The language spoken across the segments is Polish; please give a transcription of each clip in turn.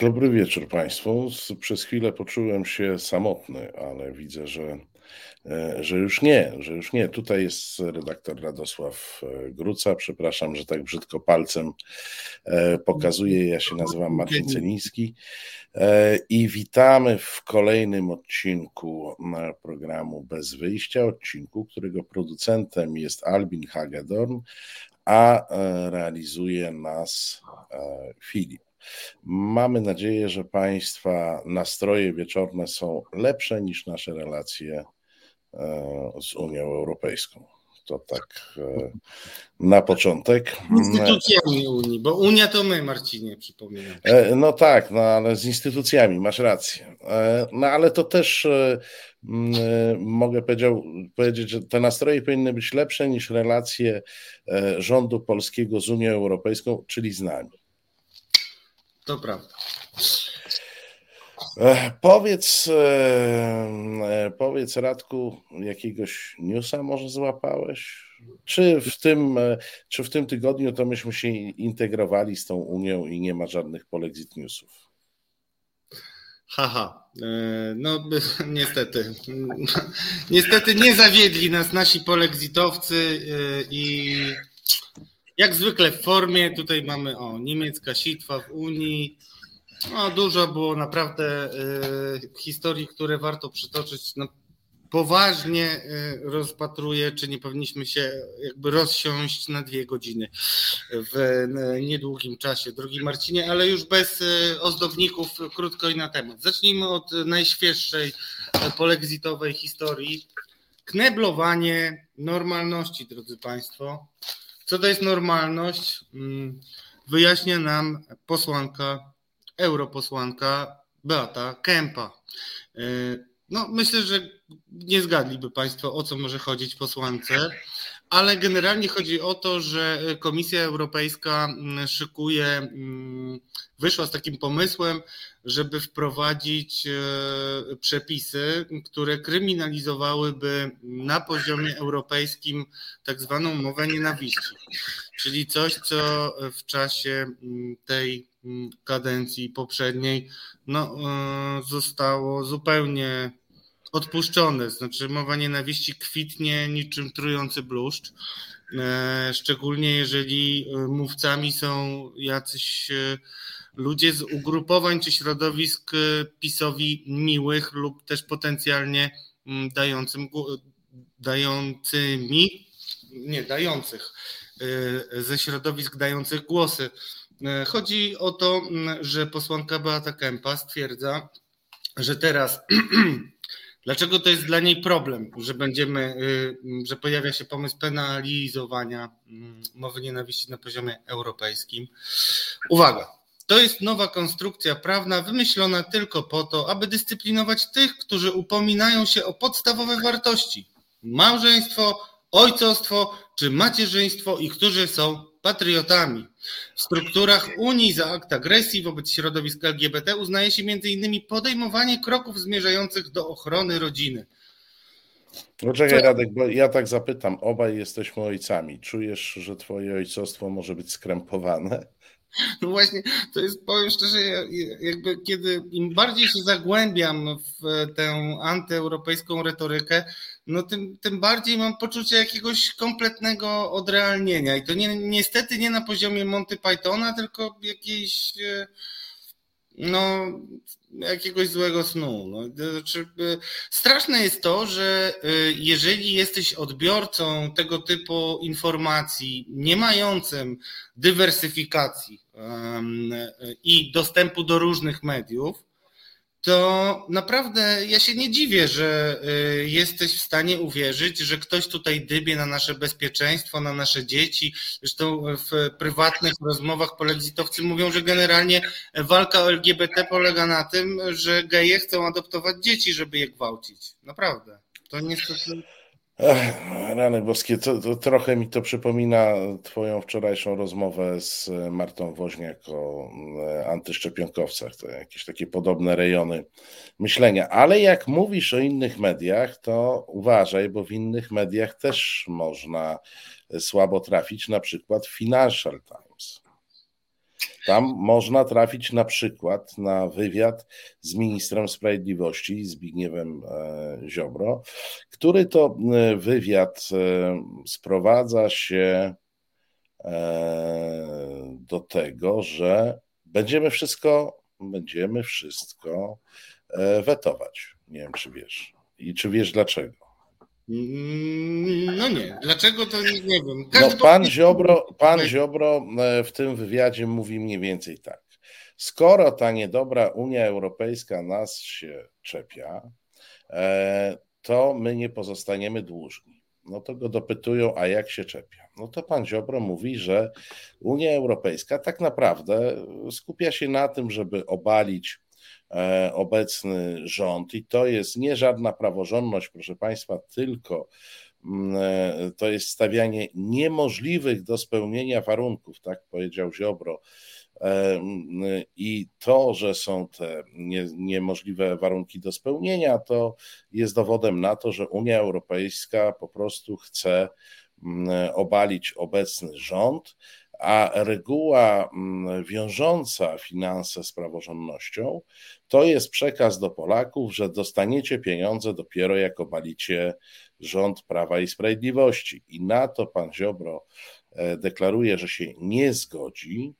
Dobry wieczór Państwu. Przez chwilę poczułem się samotny, ale widzę, że, e, że już nie, że już nie. Tutaj jest redaktor Radosław e, Gruca. Przepraszam, że tak brzydko palcem e, pokazuję. Ja się nazywam Marcin Celiński i witamy w kolejnym odcinku programu Bez Wyjścia, odcinku, którego producentem jest Albin Hagedorn, a realizuje nas Filip. Mamy nadzieję, że Państwa nastroje wieczorne są lepsze niż nasze relacje e, z Unią Europejską. To tak e, na początek. Instytucjami Unii, bo Unia to my, Marcinie, przypominam. E, no tak, no ale z instytucjami, masz rację. No ale to też mogę powiedzieć, że te nastroje powinny być lepsze niż relacje rządu polskiego z Unią Europejską, czyli z nami. To prawda. Powiedz, e, powiedz Radku, jakiegoś newsa może złapałeś? Czy w, tym, czy w tym tygodniu to myśmy się integrowali z tą Unią i nie ma żadnych polexit newsów? Haha, no niestety. Niestety nie zawiedli nas nasi polexitowcy i jak zwykle w formie, tutaj mamy o niemiecka sitwa w Unii. No, dużo było naprawdę y, historii, które warto przytoczyć. No, poważnie y, rozpatruję, czy nie powinniśmy się jakby rozsiąść na dwie godziny w niedługim czasie, drogi Marcinie, ale już bez y, ozdobników, krótko i na temat. Zacznijmy od najświeższej polexitowej historii. Kneblowanie normalności, drodzy Państwo. Co to jest normalność? Mm, wyjaśnia nam posłanka, europosłanka Beata Kępa. E, no, myślę, że nie zgadliby Państwo, o co może chodzić posłance, ale generalnie chodzi o to, że Komisja Europejska mm, szykuje, mm, wyszła z takim pomysłem, żeby wprowadzić e, przepisy, które kryminalizowałyby na poziomie europejskim tak zwaną mowę nienawiści. Czyli coś, co w czasie mm, tej kadencji poprzedniej no, e, zostało zupełnie odpuszczone. Znaczy, mowa nienawiści kwitnie niczym trujący bluszcz. E, szczególnie jeżeli mówcami są jacyś ludzie z ugrupowań czy środowisk e, PiSowi miłych lub też potencjalnie mm, dającym, dającymi, nie dających, e, ze środowisk dających głosy. E, chodzi o to, mm, że posłanka Beata Kępa stwierdza, że teraz Dlaczego to jest dla niej problem, że będziemy, że pojawia się pomysł penalizowania mm, mowy nienawiści na poziomie europejskim? Uwaga, to jest nowa konstrukcja prawna wymyślona tylko po to, aby dyscyplinować tych, którzy upominają się o podstawowe wartości: małżeństwo, ojcostwo czy macierzyństwo i którzy są patriotami. W strukturach Unii za akt agresji wobec środowisk LGBT uznaje się m.in. podejmowanie kroków zmierzających do ochrony rodziny. Poczekaj, Radek, bo ja tak zapytam. Obaj jesteśmy ojcami. Czujesz, że twoje ojcostwo może być skrępowane? No właśnie, to jest, powiem szczerze, jakby kiedy im bardziej się zagłębiam w tę antyeuropejską retorykę, no tym, tym bardziej mam poczucie jakiegoś kompletnego odrealnienia. I to nie, niestety nie na poziomie Monty Pythona, tylko jakiejś e, no, jakiegoś złego snu. No, znaczy, straszne jest to, że e, jeżeli jesteś odbiorcą tego typu informacji, nie mającym dywersyfikacji i dostępu do różnych mediów, to naprawdę ja się nie dziwię, że y, jesteś w stanie uwierzyć, że ktoś tutaj dybie na nasze bezpieczeństwo, na nasze dzieci. Zresztą w prywatnych rozmowach polexitowcy mówią, że generalnie walka o LGBT polega na tym, że geje chcą adoptować dzieci, żeby je gwałcić. Naprawdę. To niestety Ech, rany boskie, to, to, trochę mi to przypomina Twoją wczorajszą rozmowę z Martą Woźniak o e, antyszczepionkowcach. To jakieś takie podobne rejony myślenia. Ale jak mówisz o innych mediach, to uważaj, bo w innych mediach też można słabo trafić, na przykład Financial Times. Tam można trafić na przykład na wywiad z ministrem sprawiedliwości Zbigniewem e, Ziobro, który to e, wywiad sprowadza się do tego, że będziemy wszystko, będziemy wszystko wetować. Nie wiem, czy wiesz. I czy wiesz dlaczego? No nie, dlaczego to nie, nie wiem. No, Każdy no, pan, Ziobro, pan Ziobro e, w tym wywiadzie mówi mniej więcej tak. Skoro ta niedobra Unia Europejska nas się czepia, e, to my nie pozostaniemy dłużni. No to go dopytują, a jak się czepia? No to pan Ziobro mówi, że Unia Europejska tak naprawdę skupia się na tym, żeby obalić E, obecny rząd i to jest nie żadna praworządność, proszę Państwa, tylko to jest stawianie niemożliwych do spełnienia warunków, tak powiedział Ziobro. E, mm, I to, że są te nie, niemożliwe warunki do spełnienia, to jest dowodem na to, że Unia Europejska po prostu chce mm, obalić obecny rząd, a reguła mm, wiążąca finanse z praworządnością to jest przekaz do Polaków, że dostaniecie pieniądze dopiero jak obalicie rząd Prawa i Sprawiedliwości. I na to pan Ziobro e, deklaruje, że się nie zgodzi,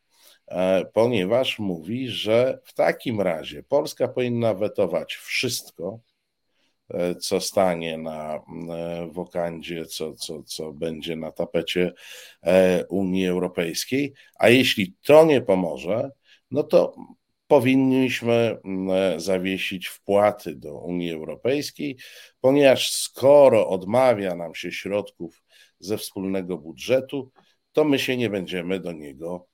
e, ponieważ mówi, że w takim razie Polska powinna wetować wszystko, co stanie na e, wokandzie, co, co, co będzie na tapecie e, Unii Europejskiej, a jeśli to nie pomoże, no to powinniśmy zawiesić wpłaty do Unii Europejskiej, ponieważ skoro odmawia nam się środków ze wspólnego budżetu, to my się nie będziemy do niego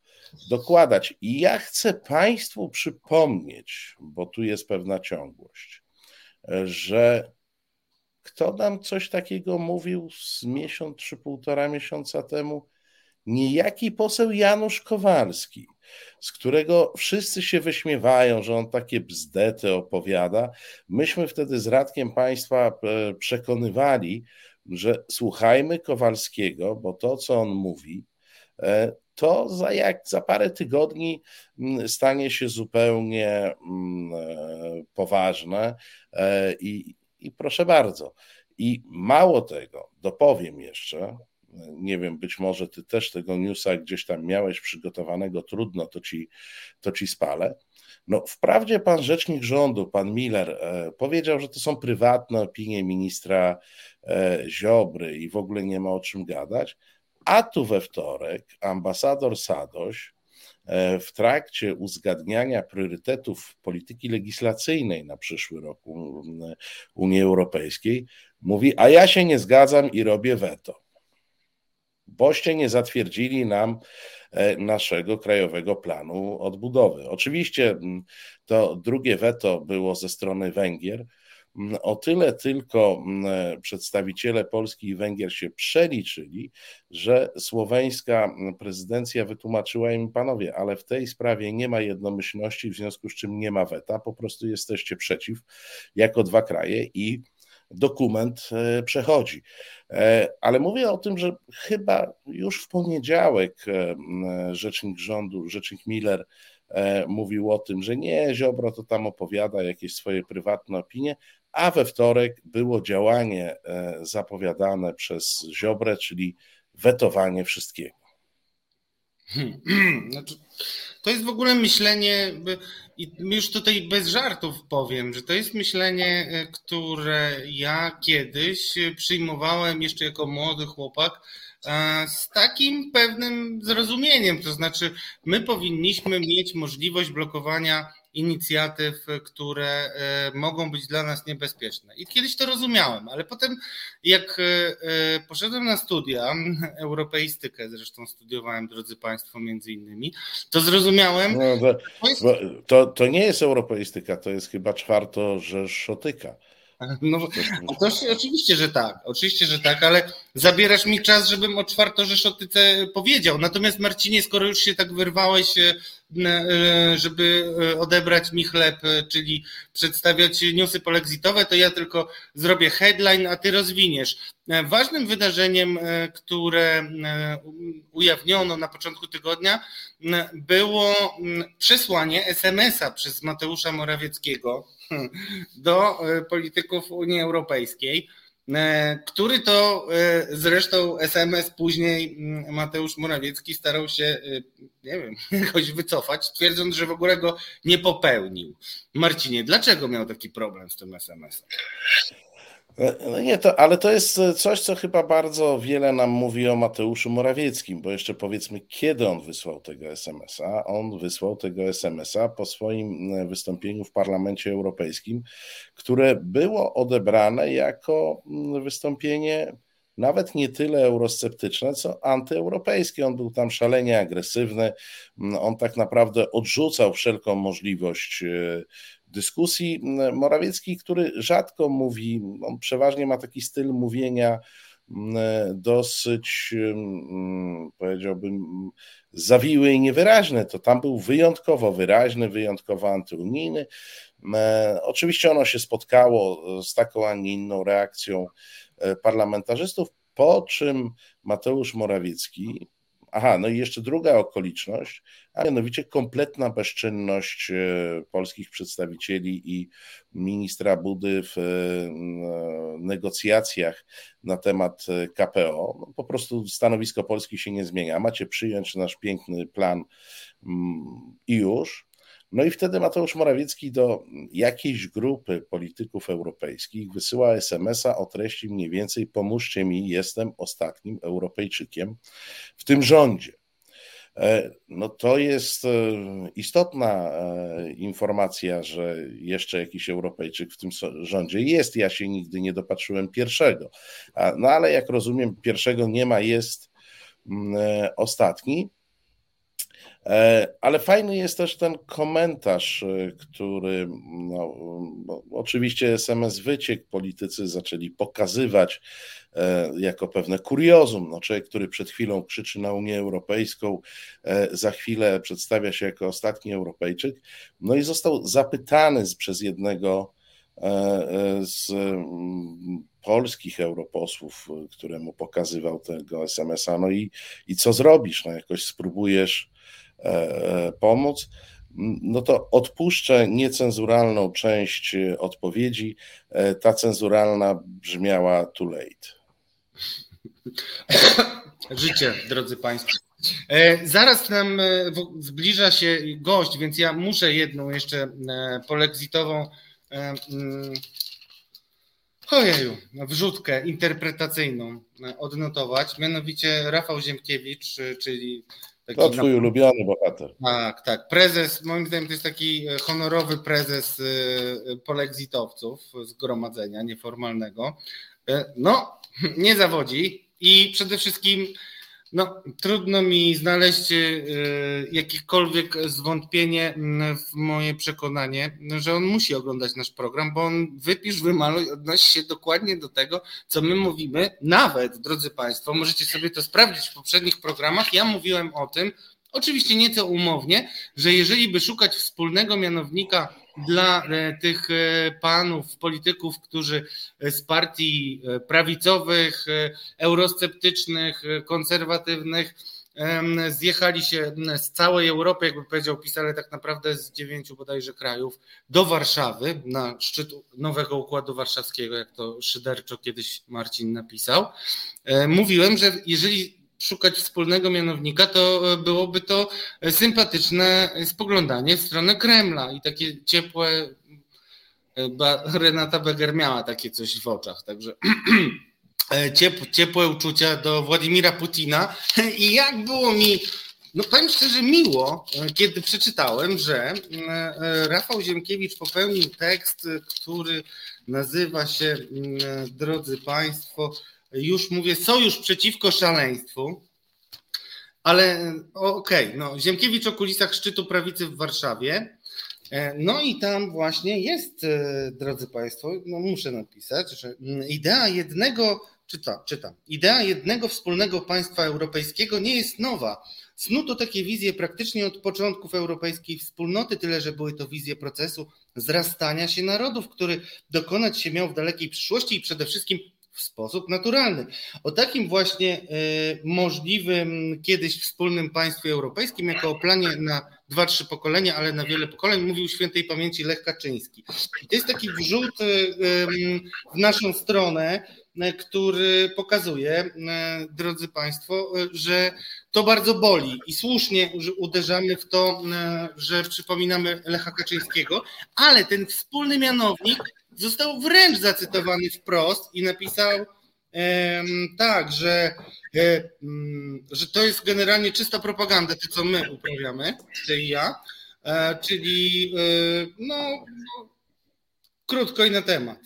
dokładać. I ja chcę Państwu przypomnieć, bo tu jest pewna ciągłość że kto nam coś takiego mówił z miesiąc czy półtora miesiąca temu? Niejaki poseł Janusz Kowalski, z którego wszyscy się wyśmiewają, że on takie bzdety opowiada. Myśmy wtedy z Radkiem Państwa e, przekonywali, że słuchajmy Kowalskiego, bo to, co on mówi, e, to za, jak, za parę tygodni mm, stanie się zupełnie mm, e, poważne e, i, i proszę bardzo. I mało tego, dopowiem jeszcze, nie wiem, być może ty też tego newsa gdzieś tam miałeś przygotowanego, trudno, to ci, to ci spalę. No, wprawdzie pan rzecznik rządu, pan Miller, e, powiedział, że to są prywatne opinie ministra Ziobry i w ogóle nie ma o czym gadać, a tu we wtorek ambasador Sadoś e, w trakcie uzgadniania priorytetów polityki legislacyjnej na przyszły rok Unii Europejskiej mówi: A ja się nie zgadzam i robię weto. Boście nie zatwierdzili nam e, naszego krajowego planu odbudowy. Oczywiście to drugie weto było ze strony Węgier Mm, o tyle tylko mm, przedstawiciele Polski i Węgier się przeliczyli, że słoweńska prezydencja wytłumaczyła im, panowie, ale w tej sprawie nie ma jednomyślności, w związku z czym nie ma weta, po prostu jesteście przeciw jako dwa kraje i dokument e, przechodzi. E, ale mówię o tym, że chyba już w poniedziałek e, rzecznik rządu, rzecznik Miller mówił o tym, że nie, Ziobro to tam opowiada jakieś swoje prywatne opinie, a we wtorek było działanie e, zapowiadane przez Ziobrę, czyli wetowanie wszystkiego. Znaczy, to jest w ogóle myślenie, i już tutaj bez żartów powiem, że to jest myślenie, e, które ja kiedyś przyjmowałem jeszcze jako młody chłopak e, z takim pewnym zrozumieniem. To znaczy, my powinniśmy mieć możliwość blokowania inicjatyw, które e, mogą być dla nas niebezpieczne. I kiedyś to rozumiałem, ale potem jak e, e, poszedłem na studia, europeistykę zresztą studiowałem, drodzy Państwo, między innymi, to zrozumiałem. No, to, to, to, nie jest europeistyka, to jest chyba czwarto rzeszotyka. No, to oczywiście, że tak, oczywiście, że tak, ale zabierasz mi czas, żebym o czwartorzeszotyce powiedział. Natomiast Marcinie, skoro już się tak wyrwałeś, żeby e, odebrać mi chleb, czyli przedstawiać newsy polexitowe, to ja tylko zrobię headline, a ty rozwiniesz. Ważnym wydarzeniem, które ujawniono na początku tygodnia, było przesłanie SMS-a przez Mateusza Morawieckiego do polityków Unii Europejskiej, e, który to e, zresztą SMS później mm, Mateusz Morawiecki starał się, e, nie wiem, jakoś wycofać, twierdząc, że w ogóle go nie popełnił. Marcinie, dlaczego miał taki problem z tym SMS-em? No nie, to, ale to jest coś, co chyba bardzo wiele nam mówi o Mateuszu Morawieckim, bo jeszcze powiedzmy, kiedy on wysłał tego SMS-a. On wysłał tego SMS-a po swoim e, wystąpieniu w Parlamencie Europejskim, które było odebrane jako mm, wystąpienie nawet nie tyle eurosceptyczne, co antyeuropejskie. On był tam szalenie agresywny. Mm, on tak naprawdę odrzucał wszelką możliwość e, dyskusji. Morawiecki, który rzadko mówi, on przeważnie ma taki styl mówienia dosyć, powiedziałbym, zawiły i niewyraźny. To tam był wyjątkowo wyraźny, wyjątkowo antyunijny. Oczywiście ono się spotkało z taką, a nie inną reakcją e, parlamentarzystów, po czym Mateusz Morawiecki Aha, no i jeszcze druga okoliczność, a mianowicie kompletna bezczynność e, polskich przedstawicieli i ministra Budy w e, negocjacjach na temat e, KPO. No, po prostu stanowisko Polski się nie zmienia. Macie przyjąć nasz piękny plan mm, i już. No i wtedy Mateusz Morawiecki do jakiejś grupy polityków europejskich wysyła SMS-a o treści mniej więcej pomóżcie mi, jestem ostatnim Europejczykiem w tym rządzie. E, no to jest e, istotna e, informacja, że jeszcze jakiś Europejczyk w tym rządzie jest. Ja się nigdy nie dopatrzyłem pierwszego. No ale jak rozumiem, pierwszego nie ma, jest mm, ostatni. E, ale fajny jest też ten komentarz, e, który no, oczywiście SMS wyciek, politycy zaczęli pokazywać e, jako pewne kuriozum. No, człowiek, który przed chwilą krzyczy na Unię Europejską, za chwilę przedstawia się jako ostatni Europejczyk. No i został zapytany przez jednego z mm, polskich europosłów, któremu pokazywał tego SMS-a, no i, i co zrobisz? No jakoś spróbujesz pomóc, no to odpuszczę niecenzuralną część odpowiedzi. E, ta cenzuralna brzmiała too late. Życie, drodzy Państwo. Zaraz nam zbliża się gość, więc ja muszę jedną jeszcze polexitową mm, ojeju, wrzutkę interpretacyjną odnotować. Mianowicie Rafał Ziemkiewicz, czyli Taki to twój na... ulubiony bohater. Tak, tak. Prezes, moim zdaniem to jest taki e, honorowy prezes e, e, polexitowców zgromadzenia nieformalnego. No, nie zawodzi i przede wszystkim no, trudno mi znaleźć y, jakiekolwiek zwątpienie mm, w moje przekonanie, że on musi oglądać nasz program, bo on wypisz, wymaluj, odnosi się dokładnie do tego, co my mówimy. Nawet, drodzy Państwo, możecie sobie to sprawdzić w poprzednich programach. Ja mówiłem o tym, oczywiście nieco umownie, że jeżeli by szukać wspólnego mianownika dla e, tych e, panów, polityków, którzy e, z partii prawicowych, eurosceptycznych, konserwatywnych zjechali się z całej Europy, jakby powiedział pisale tak naprawdę z dziewięciu bodajże krajów, do Warszawy, na szczyt nowego Układu Warszawskiego, jak to szyderczo kiedyś Marcin napisał. Mówiłem, że jeżeli szukać wspólnego mianownika, to e, byłoby to sympatyczne spoglądanie w stronę Kremla i takie ciepłe. E, Renata Beger miała takie coś w oczach, także e, ciepłe uczucia do Władimira Putina. I jak było mi, no powiem szczerze, miło, kiedy przeczytałem, że Rafał Ziemkiewicz popełnił tekst, który nazywa się, drodzy Państwo, już mówię, sojusz przeciwko szaleństwu, ale okej, okay, no, Ziemkiewicz o kulisach szczytu prawicy w Warszawie. No i tam właśnie jest, drodzy Państwo, no muszę napisać, że mm, idea jednego, czytam, czytam, idea jednego wspólnego państwa europejskiego nie jest nowa. Snuto takie wizje praktycznie od początków europejskiej wspólnoty, tyle że były to wizje procesu zrastania się narodów, który dokonać się miał w dalekiej przyszłości i przede wszystkim w sposób naturalny. O takim właśnie e, możliwym kiedyś wspólnym państwie europejskim, jako o planie na dwa, trzy pokolenia, ale na wiele pokoleń, mówił świętej pamięci Lech Kaczyński. I to jest taki wrzut e, w naszą stronę, e, który pokazuje, drodzy Państwo, że to bardzo boli i słusznie uderzamy w to, że przypominamy Lecha Kaczyńskiego, ale ten wspólny mianownik został wręcz zacytowany wprost i napisał tak, że, e, mm, że to jest generalnie czysta propaganda, to co my uprawiamy, ty i ja, e, czyli e, no, krótko i na temat.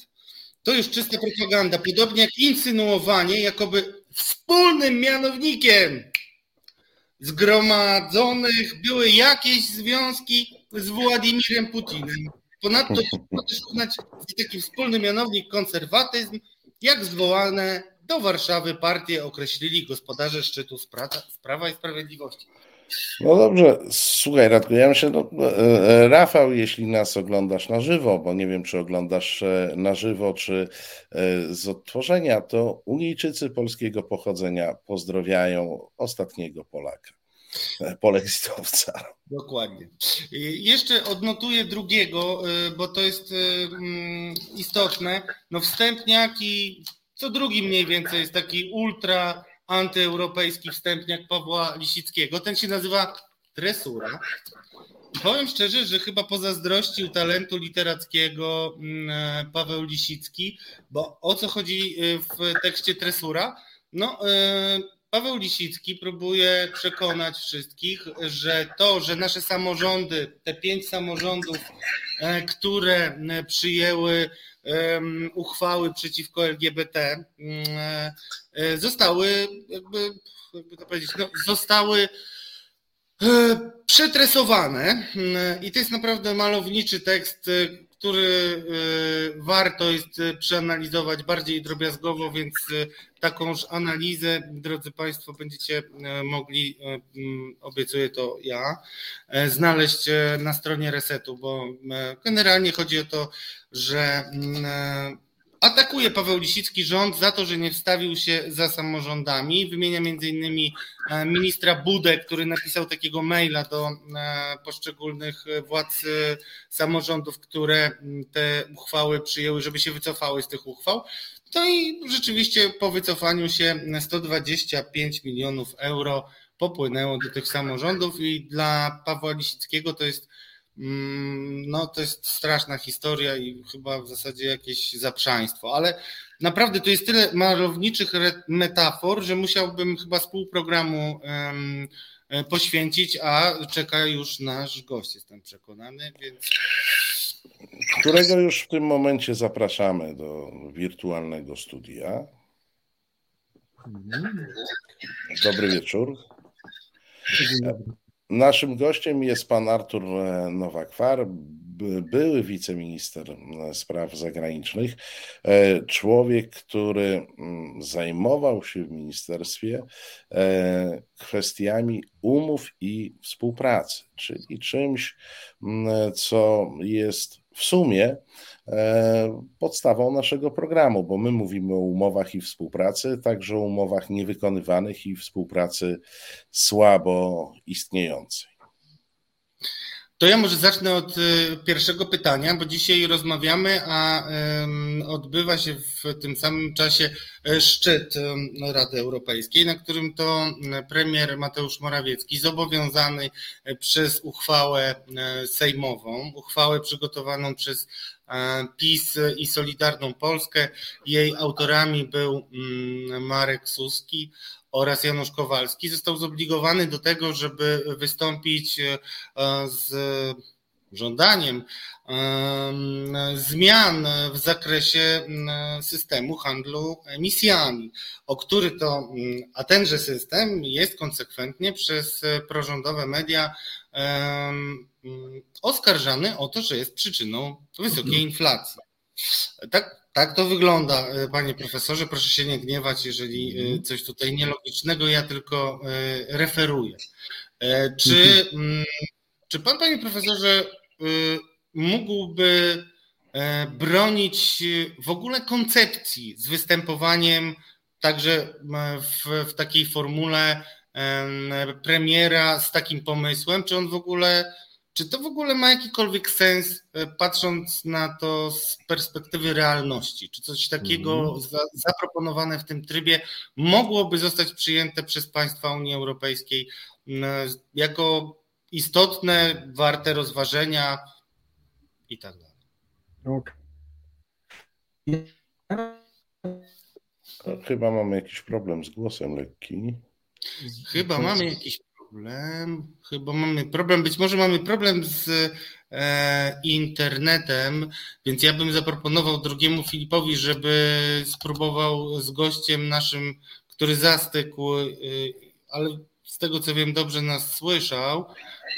To już czysta propaganda, podobnie jak insynuowanie, jakoby wspólnym mianownikiem zgromadzonych były jakieś związki z Władimirem Putinem. Ponadto trzeba też uznać taki wspólny mianownik konserwatyzm, jak zwołane do Warszawy partie określili gospodarze szczytu Prawa i Sprawiedliwości. No dobrze, słuchaj Radku, ja myślę, no, e, e, Rafał, jeśli nas oglądasz na żywo, bo nie wiem, czy oglądasz e, na żywo, czy z odtworzenia, to Unijczycy polskiego pochodzenia pozdrawiają ostatniego Polaka. polexitowca. Dokładnie. Jeszcze odnotuję drugiego, y, bo to jest y, mm, istotne. No wstępniak i co drugi mniej więcej jest taki ultra antyeuropejski wstępniak Pawła Lisickiego. Ten się nazywa Tresura. Powiem szczerze, że chyba pozazdrościł talentu literackiego mm, e, Paweł Lisicki, bo o co chodzi y, w tekście Tresura? No, Paweł Lisicki próbuje przekonać wszystkich, że to, że nasze samorządy, te pięć samorządów, e, które e, przyjęły uchwały przeciwko LGBT, mm, e, zostały, jakby, jakby to powiedzieć, no, zostały przetresowane. I to jest naprawdę malowniczy tekst, który warto jest przeanalizować bardziej drobiazgowo, więc takąż analizę, drodzy Państwo, będziecie e, mogli, e, obiecuję to ja, e, znaleźć na stronie Resetu, bo generalnie chodzi o to, że atakuje Paweł Lisicki rząd za to, że nie wstawił się za samorządami. Wymienia między innymi ministra Budę, który napisał takiego maila do poszczególnych władz samorządów, które te uchwały przyjęły, żeby się wycofały z tych uchwał. No i rzeczywiście po wycofaniu się 125 milionów euro popłynęło do tych samorządów i dla Pawła Lisickiego to jest no to jest straszna historia i chyba w zasadzie jakieś zaprzaństwo, ale naprawdę to jest tyle malowniczych metafor, że musiałbym chyba z pół programu poświęcić, a czeka już nasz gość, jestem przekonany, więc którego już w tym momencie zapraszamy do wirtualnego studia. Dobry wieczór. Naszym gościem jest pan Artur Nowakwar, były wiceminister spraw zagranicznych, człowiek, który zajmował się w ministerstwie e, kwestiami umów i współpracy, czyli czymś, co jest w sumie e, podstawą naszego programu, bo my mówimy o umowach i współpracy, także o umowach niewykonywanych i współpracy słabo istniejącej. To ja może zacznę od y, pierwszego pytania, bo dzisiaj rozmawiamy, a odbywa się w tym samym czasie e, szczyt Rady Europejskiej, na którym to premier Mateusz Morawiecki zobowiązany e, przez uchwałę e, sejmową, uchwałę przygotowaną przez PiS i Solidarną Polskę. Jej autorami był Marek Suski, oraz Janusz Kowalski został zobligowany do tego, żeby wystąpić e, z żądaniem zmian w zakresie systemu handlu emisjami, o który to, a tenże system jest konsekwentnie przez prorządowe media oskarżany o to, że jest przyczyną wysokiej mhm. inflacji. Tak, tak to wygląda, panie profesorze. Proszę się nie gniewać, jeżeli mhm. coś tutaj nielogicznego, ja tylko e, referuję. E, czy, mhm. czy pan, panie profesorze, mógłby e, bronić w ogóle koncepcji z występowaniem także w, w takiej formule premiera z takim pomysłem? Czy on w ogóle, czy to w ogóle ma jakikolwiek sens, e, patrząc na to z perspektywy realności? Czy coś takiego mm. za, zaproponowane w tym trybie mogłoby zostać przyjęte przez państwa Unii Europejskiej jako istotne, warte rozważenia i tak dalej? Chyba mamy jakiś problem z głosem lekki. Chyba mamy jakiś problem. Chyba mamy problem. Być może mamy problem z e, internetem, więc ja bym zaproponował drugiemu Filipowi, żeby spróbował z gościem naszym, który zastykł, e, ale z tego co wiem, dobrze nas słyszał,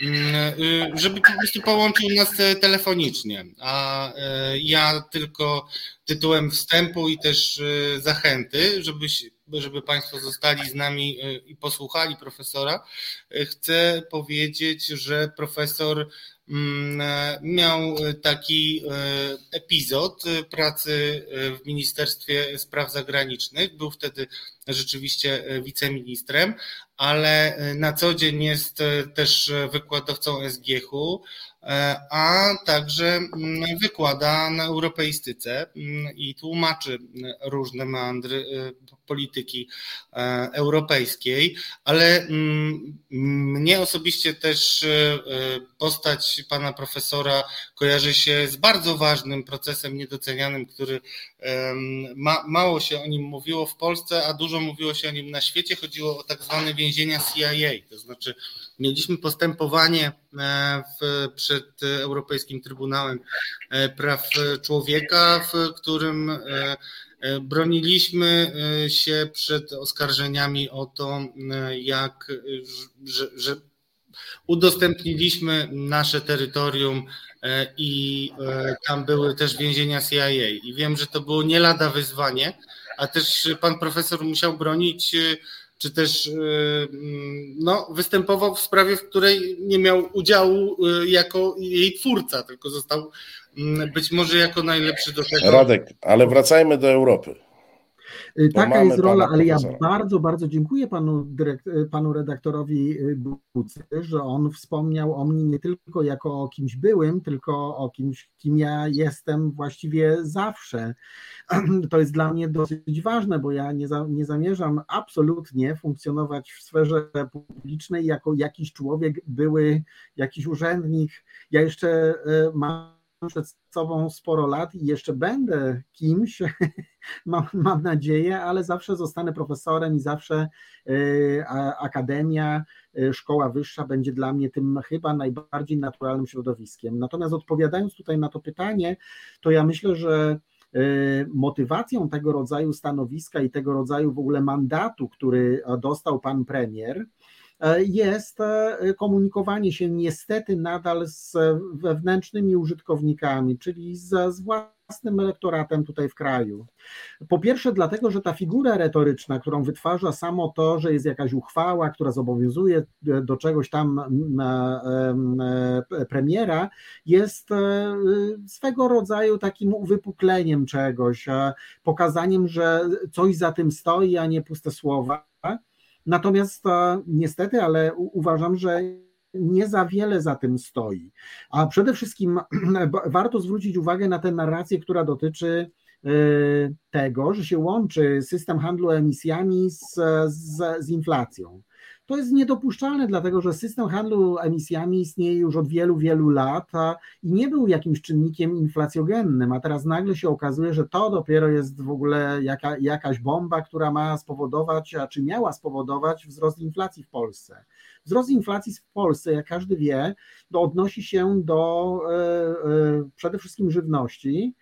mm, e, żeby po prostu połączył nas telefonicznie. A e, ja tylko tytułem wstępu i też e, zachęty, żebyś żeby Państwo zostali z nami e, i posłuchali profesora, e, chcę powiedzieć, że profesor mm, e, miał taki epizod pracy w Ministerstwie Spraw Zagranicznych. Był wtedy rzeczywiście wiceministrem, ale na co dzień jest też wykładowcą SGH-u a także mm, wykłada na europeistyce mm, i tłumaczy różne meandry polityki e, europejskiej, ale mm, mnie osobiście też postać pana profesora kojarzy się z bardzo ważnym procesem niedocenianym, który ma, mało się o nim mówiło w Polsce, a dużo mówiło się o nim na świecie. Chodziło o tak zwane więzienia CIA, to znaczy Mieliśmy postępowanie e, w, przed Europejskim Trybunałem e, Praw Człowieka, w którym e, broniliśmy się przed oskarżeniami o to, jak, że, że udostępniliśmy nasze terytorium i tam były też więzienia CIA. I wiem, że to było nie lada wyzwanie, a też pan profesor musiał bronić czy też mm, no, występował w sprawie, w której nie miał udziału jako jej twórca, tylko został być może jako najlepszy do tego. Radek, ale wracajmy do Europy. Y, taka jest rola, ale ja bardzo, bardzo dziękuję panu, dyrekt, panu redaktorowi Bucy, że on wspomniał o mnie nie tylko jako o kimś byłym, tylko o kimś, kim ja jestem właściwie zawsze. To jest dla mnie dosyć ważne, bo ja nie, za, nie zamierzam absolutnie funkcjonować w sferze publicznej jako jakiś człowiek, były jakiś urzędnik. Ja jeszcze mam przed sobą sporo lat i jeszcze będę kimś, mam, mam nadzieję, ale zawsze zostanę profesorem i zawsze y, akademia, y, szkoła wyższa będzie dla mnie tym chyba najbardziej naturalnym środowiskiem. Natomiast odpowiadając tutaj na to pytanie, to ja myślę, że y, motywacją tego rodzaju stanowiska i tego rodzaju w ogóle mandatu, który dostał pan premier, jest e, komunikowanie się niestety nadal z wewnętrznymi użytkownikami, czyli z, własnym elektoratem tutaj w kraju. Po pierwsze, dlatego, że ta figura retoryczna, którą wytwarza samo to, że jest jakaś uchwała, która zobowiązuje do czegoś tam e, premiera, jest swego rodzaju takim uwypukleniem czegoś, pokazaniem, że coś za tym stoi, a nie puste słowa. Natomiast niestety, ale uważam, że nie za wiele za tym stoi. A przede wszystkim warto zwrócić uwagę na tę narrację, która dotyczy e, tego, że się łączy system handlu emisjami z, z, z inflacją. To jest niedopuszczalne, dlatego że system handlu emisjami istnieje już od wielu, wielu lat a, i nie był jakimś czynnikiem inflacjogennym, a teraz nagle się okazuje, że to dopiero jest w ogóle jaka, jakaś bomba, która ma spowodować, a czy miała spowodować wzrost inflacji w Polsce. Wzrost inflacji w Polsce, jak każdy wie, odnosi się do przede wszystkim żywności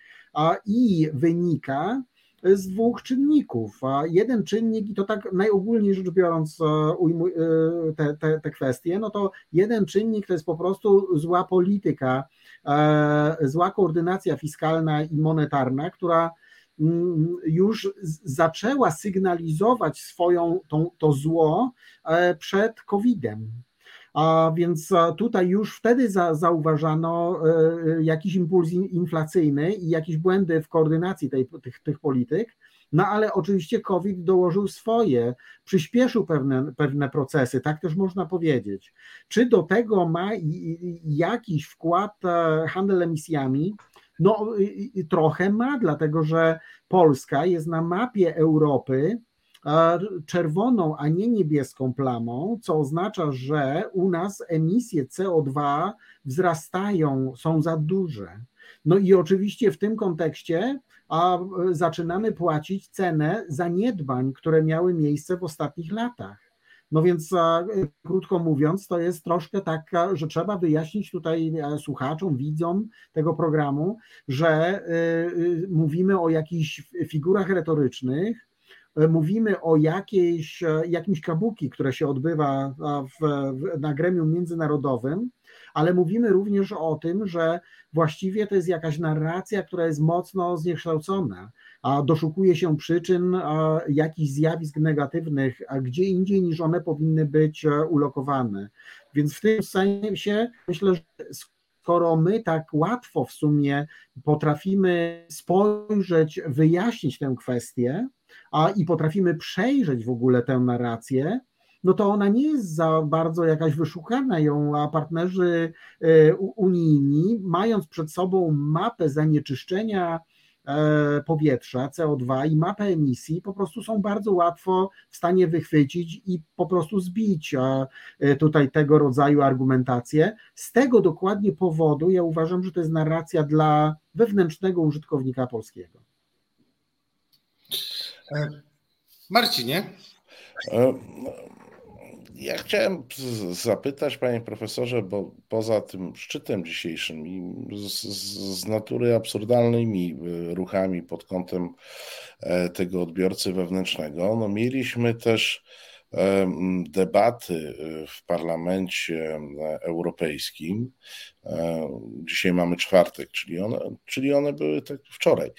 i wynika z dwóch czynników. Jeden czynnik, i to tak najogólniej rzecz biorąc e, te, te, te kwestie, no to jeden czynnik to jest po prostu zła polityka, e, zła koordynacja fiskalna i monetarna, która mm, już zaczęła sygnalizować swoją tą, to zło e, przed COVID-em. A więc tutaj już wtedy za, zauważano e, jakiś impuls inflacyjny i jakieś błędy w koordynacji tej, tych, tych polityk. No ale oczywiście COVID dołożył swoje, przyspieszył pewne, pewne procesy, tak też można powiedzieć. Czy do tego ma jakiś wkład e, handel emisjami? No trochę ma, dlatego że Polska jest na mapie Europy czerwoną, a nie niebieską plamą, co oznacza, że u nas emisje CO2 wzrastają, są za duże. No i oczywiście w tym kontekście a zaczynamy płacić cenę zaniedbań, które miały miejsce w ostatnich latach. No więc krótko mówiąc, to jest troszkę tak, że trzeba wyjaśnić tutaj e, słuchaczom, widzom tego programu, że e, e, mówimy o jakichś figurach retorycznych, mówimy o jakiejś, jakimś kabuki, które się odbywa w, w, na gremium międzynarodowym, ale mówimy również o tym, że właściwie to jest jakaś narracja, która jest mocno zniekształcona, a doszukuje się przyczyn jakichś zjawisk negatywnych, gdzie indziej niż one powinny być e, ulokowane. Więc w tym sensie myślę, że skoro my tak łatwo w sumie potrafimy spojrzeć, wyjaśnić tę kwestię, a i potrafimy przejrzeć w ogóle tę narrację, no to ona nie jest za bardzo jakaś wyszukana ją, a partnerzy e, unijni, mając przed sobą mapę zanieczyszczenia e, powietrza, CO2 i mapę emisji, po prostu są bardzo łatwo w stanie wychwycić i po prostu zbić e, tutaj tego rodzaju argumentacje. Z tego dokładnie powodu ja uważam, że to jest narracja dla wewnętrznego użytkownika polskiego. Marcinie? Ja chciałem zapytać, panie profesorze, bo poza tym szczytem dzisiejszym i z, z natury absurdalnymi y, ruchami pod kątem e, tego odbiorcy wewnętrznego, no mieliśmy też debaty y, w Parlamencie Europejskim. E, dzisiaj mamy czwartek, czyli one, czyli one były tak wczoraj.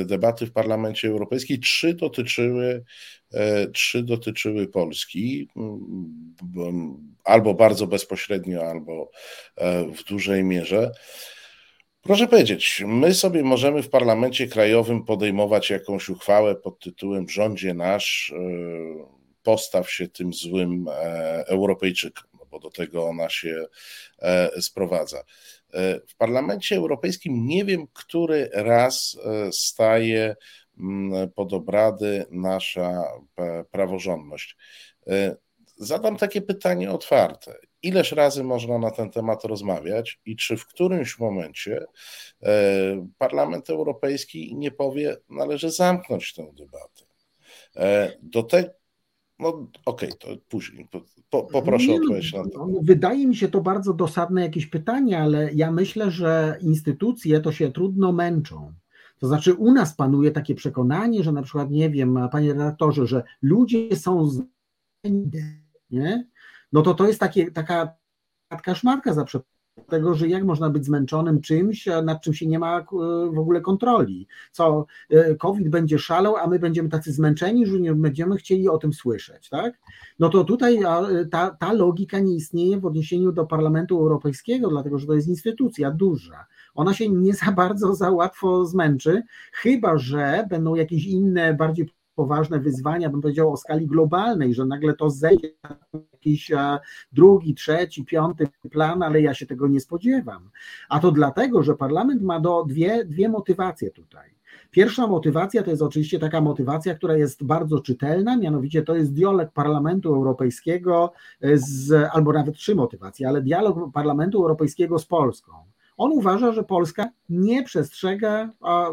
Y, debaty w Parlamencie Europejskim. Trzy dotyczyły, e, trzy dotyczyły Polski, albo bardzo bezpośrednio, albo e, w dużej mierze. Proszę powiedzieć, my sobie możemy w parlamencie krajowym podejmować jakąś uchwałę pod tytułem Rządzie nasz, postaw się tym złym e, Europejczykom, no bo do tego ona się e, sprowadza. E, w Parlamencie Europejskim nie wiem, który raz staje mm, pod obrady nasza praworządność. Zadam takie pytanie otwarte. Ileż razy można na ten temat rozmawiać i czy w którymś momencie Parlament Europejski nie powie, należy zamknąć tę debatę? Do, te, no okej, okay, to później. Po, poproszę o no, odpowiedź na to. No, wydaje mi się to bardzo dosadne jakieś pytanie, ale ja myślę, że instytucje to się trudno męczą. To znaczy u nas panuje takie przekonanie, że na przykład, nie wiem, panie redaktorze, że ludzie są nie? No to to jest takie, taka szmarka za tego, że jak można być zmęczonym czymś, nad czym się nie ma e, w ogóle kontroli. Co e, COVID będzie szalał, a my będziemy tacy zmęczeni, że nie będziemy chcieli o tym słyszeć, tak? No to tutaj ta, ta logika nie istnieje w odniesieniu do Parlamentu Europejskiego, dlatego że to jest instytucja duża. Ona się nie za bardzo, za łatwo zmęczy, chyba że będą jakieś inne, bardziej poważne wyzwania, bym powiedział o skali globalnej, że nagle to zejdzie jakiś e, drugi, trzeci, piąty plan, ale ja się tego nie spodziewam. A to dlatego, że parlament ma do dwie, dwie motywacje tutaj. Pierwsza motywacja to jest oczywiście taka motywacja, która jest bardzo czytelna, mianowicie to jest dialog Parlamentu Europejskiego z, albo nawet trzy motywacje, ale dialog Parlamentu Europejskiego z Polską On uważa, że Polska nie przestrzega, e,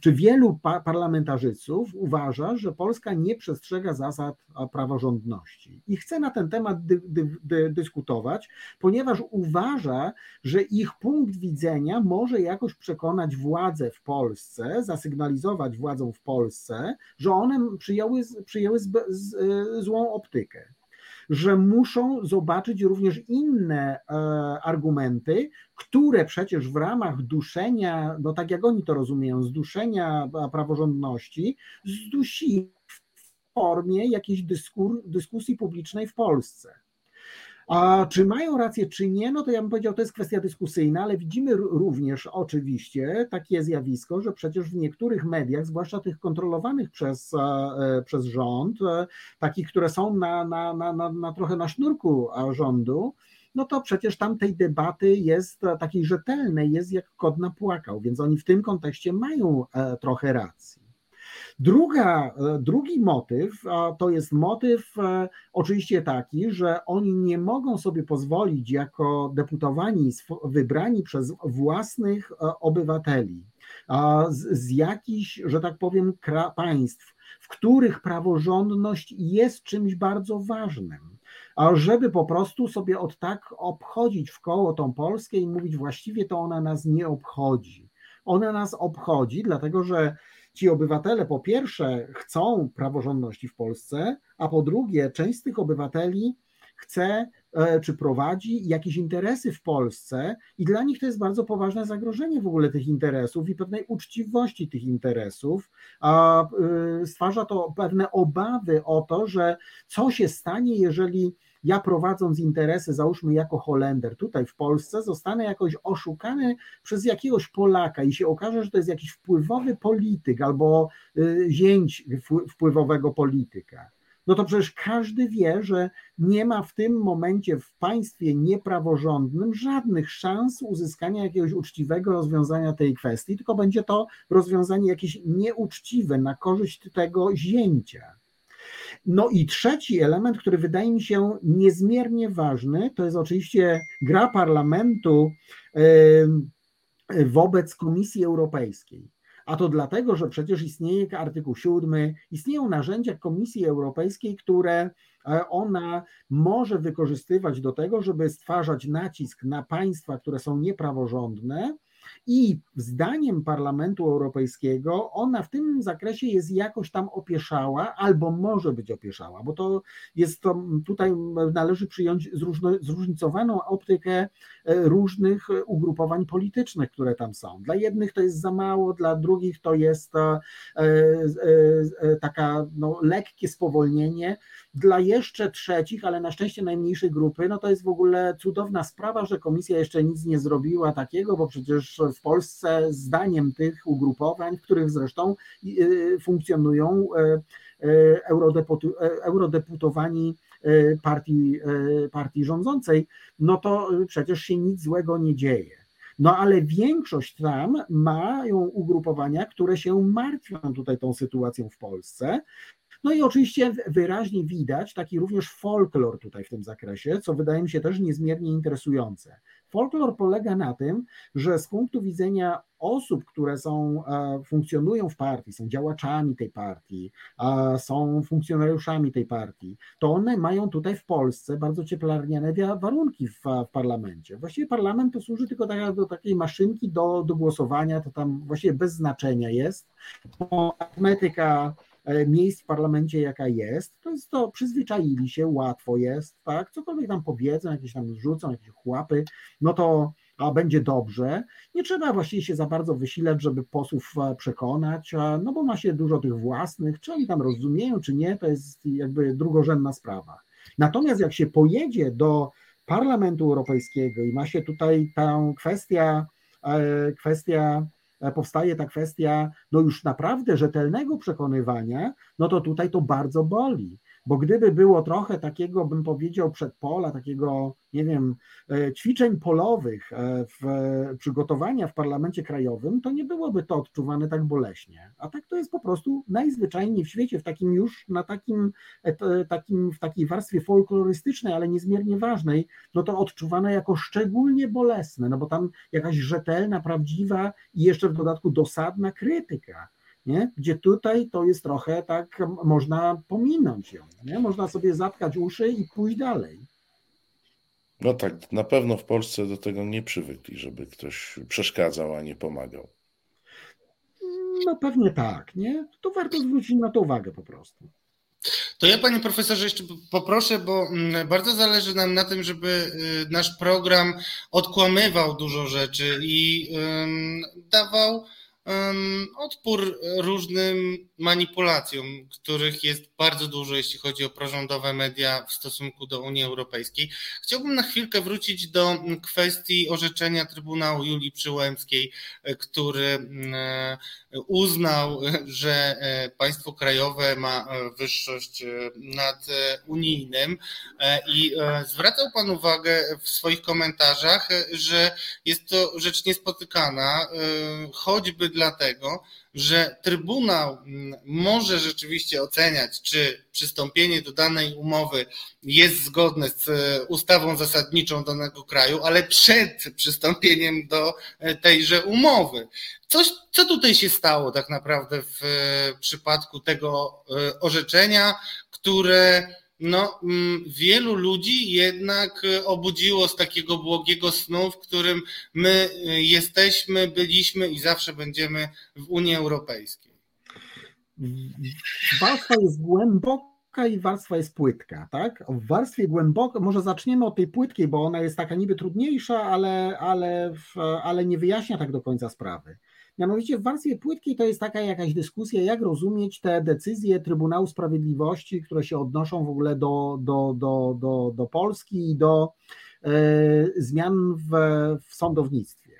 czy wielu parlamentarzystów uważa, że Polska nie przestrzega zasad praworządności. I chce na ten temat dy, dy, dy, dyskutować, ponieważ uważa, że ich punkt widzenia może jakoś przekonać władze w Polsce, zasygnalizować władzom w Polsce, że one przyjęły, przyjęły z, z, złą optykę że muszą zobaczyć również inne e, argumenty, które przecież w ramach duszenia, no tak jak oni to rozumieją, zduszenia praworządności, zdusi w formie jakiejś dyskur, dyskusji publicznej w Polsce. A czy mają rację, czy nie, no to ja bym powiedział, to jest kwestia dyskusyjna, ale widzimy również oczywiście takie zjawisko, że przecież w niektórych mediach, zwłaszcza tych kontrolowanych przez, e, przez rząd, e, takich, które są na, na, na, na, na trochę na sznurku rządu, no to przecież tam tej debaty jest e, takiej rzetelnej, jest jak kod napłakał, więc oni w tym kontekście mają trochę racji. Druga, e, drugi motyw to jest motyw e, oczywiście taki, że oni nie mogą sobie pozwolić jako deputowani wybrani przez własnych e, obywateli z, z jakichś, że tak powiem, państw, w których praworządność jest czymś bardzo ważnym żeby po prostu sobie od tak obchodzić w koło tą Polskę i mówić właściwie to ona nas nie obchodzi. Ona nas obchodzi, dlatego że ci obywatele po pierwsze chcą praworządności w Polsce, a po drugie część z tych obywateli chce e, czy prowadzi jakieś interesy w Polsce i dla nich to jest bardzo poważne zagrożenie w ogóle tych interesów i pewnej uczciwości tych interesów, a e, stwarza to pewne obawy o to, że co się stanie, jeżeli ja prowadząc interesy, załóżmy jako Holender tutaj w Polsce, zostanę jakoś oszukany przez jakiegoś Polaka i się okaże, że to jest jakiś wpływowy polityk albo y, zięć wpływowego polityka. No to przecież każdy wie, że nie ma w tym momencie w państwie niepraworządnym żadnych szans uzyskania jakiegoś uczciwego rozwiązania tej kwestii, tylko będzie to rozwiązanie jakieś nieuczciwe na korzyść tego zięcia. No i trzeci element, który wydaje mi się niezmiernie ważny, to jest oczywiście gra parlamentu wobec Komisji Europejskiej. A to dlatego, że przecież istnieje artykuł 7, istnieją narzędzia Komisji Europejskiej, które e, ona może wykorzystywać do tego, żeby stwarzać nacisk na państwa, które są niepraworządne, i zdaniem Parlamentu Europejskiego ona w tym zakresie jest jakoś tam opieszała, albo może być opieszała, bo to jest to, tutaj należy przyjąć zróżnicowaną optykę e, różnych ugrupowań politycznych, które tam są. Dla jednych to jest za mało, dla drugich to jest e, e, taka no, lekkie spowolnienie, dla jeszcze trzecich, ale na szczęście najmniejszej grupy, no to jest w ogóle cudowna sprawa, że komisja jeszcze nic nie zrobiła takiego, bo przecież w Polsce zdaniem tych ugrupowań, w których zresztą y, funkcjonują e, e, eurodeputowani partii, partii rządzącej, no to przecież się nic złego nie dzieje. No ale większość tam mają ugrupowania, które się martwią tutaj tą sytuacją w Polsce, no i oczywiście wyraźnie widać taki również folklor tutaj w tym zakresie, co wydaje mi się też niezmiernie interesujące. Folklor polega na tym, że z punktu widzenia osób, które są, e, funkcjonują w partii, są działaczami tej partii, są funkcjonariuszami tej partii, to one mają tutaj w Polsce bardzo cieplarniane warunki w, w parlamencie. Właściwie parlament to służy tylko do takiej maszynki do, do głosowania, to tam właściwie bez znaczenia jest. Arytmetyka E, miejsc w parlamencie, jaka jest, to jest to, przyzwyczaili się, łatwo jest, tak, cokolwiek tam powiedzą, jakieś tam rzucą, jakieś chłapy, no to a będzie dobrze. Nie trzeba właściwie się za bardzo wysilać, żeby posłów e, przekonać, no bo ma się dużo tych własnych, czy oni tam rozumieją, czy nie, to jest jakby drugorzędna sprawa. Natomiast jak się pojedzie do Parlamentu Europejskiego i ma się tutaj tę kwestię, e, kwestia E, powstaje ta kwestia no już naprawdę rzetelnego przekonywania, no to tutaj to bardzo boli. Bo gdyby było trochę takiego, bym powiedział, przedpola, takiego, nie wiem, e, ćwiczeń polowych, e, w przygotowania w parlamencie krajowym, to nie byłoby to odczuwane tak boleśnie. A tak to jest po prostu najzwyczajniej w świecie, w takim już na takim, e, takim w takiej warstwie folklorystycznej, ale niezmiernie ważnej, no to odczuwane jako szczególnie bolesne, no bo tam jakaś rzetelna, prawdziwa i jeszcze w dodatku dosadna krytyka nie? gdzie tutaj to jest trochę tak, można pominąć ją, nie? można sobie zatkać uszy i pójść dalej. No tak, na pewno w Polsce do tego nie przywykli, żeby ktoś przeszkadzał, a nie pomagał. No pewnie tak, nie? To warto zwrócić na to uwagę po prostu. To ja, panie profesorze, jeszcze poproszę, bo mm, bardzo zależy nam na tym, żeby y, nasz program odkłamywał dużo rzeczy i dawał odpór różnym manipulacjom, których jest bardzo dużo, jeśli chodzi o prorządowe media w stosunku do Unii Europejskiej. Chciałbym na chwilkę wrócić do kwestii orzeczenia Trybunału Julii Przyłębskiej, który uznał, że e, państwo krajowe ma e, wyższość e, nad unijnym i zwracał Pan uwagę w swoich komentarzach, że jest to rzecz niespotykana, choćby dlatego, że Trybunał mm, może rzeczywiście oceniać, czy przystąpienie do danej umowy jest zgodne z e, ustawą zasadniczą danego kraju, ale przed przystąpieniem do e, tejże umowy. Coś, co tutaj się stało tak naprawdę w e, przypadku tego orzeczenia, które no, mm, wielu ludzi jednak e, obudziło z takiego błogiego snu, w którym my e, jesteśmy, byliśmy i zawsze będziemy w Unii Europejskiej. Warstwa jest głęboka i warstwa jest płytka, tak? W warstwie głębokiej, może zaczniemy od tej płytkiej, bo ona jest taka niby trudniejsza, ale, ale, ale nie wyjaśnia tak do końca sprawy. Mianowicie w warstwie płytkiej to jest taka jakaś dyskusja, jak rozumieć te decyzje Trybunału Sprawiedliwości, które się odnoszą w ogóle do, do, do, do, do Polski i do e, zmian w, w sądownictwie.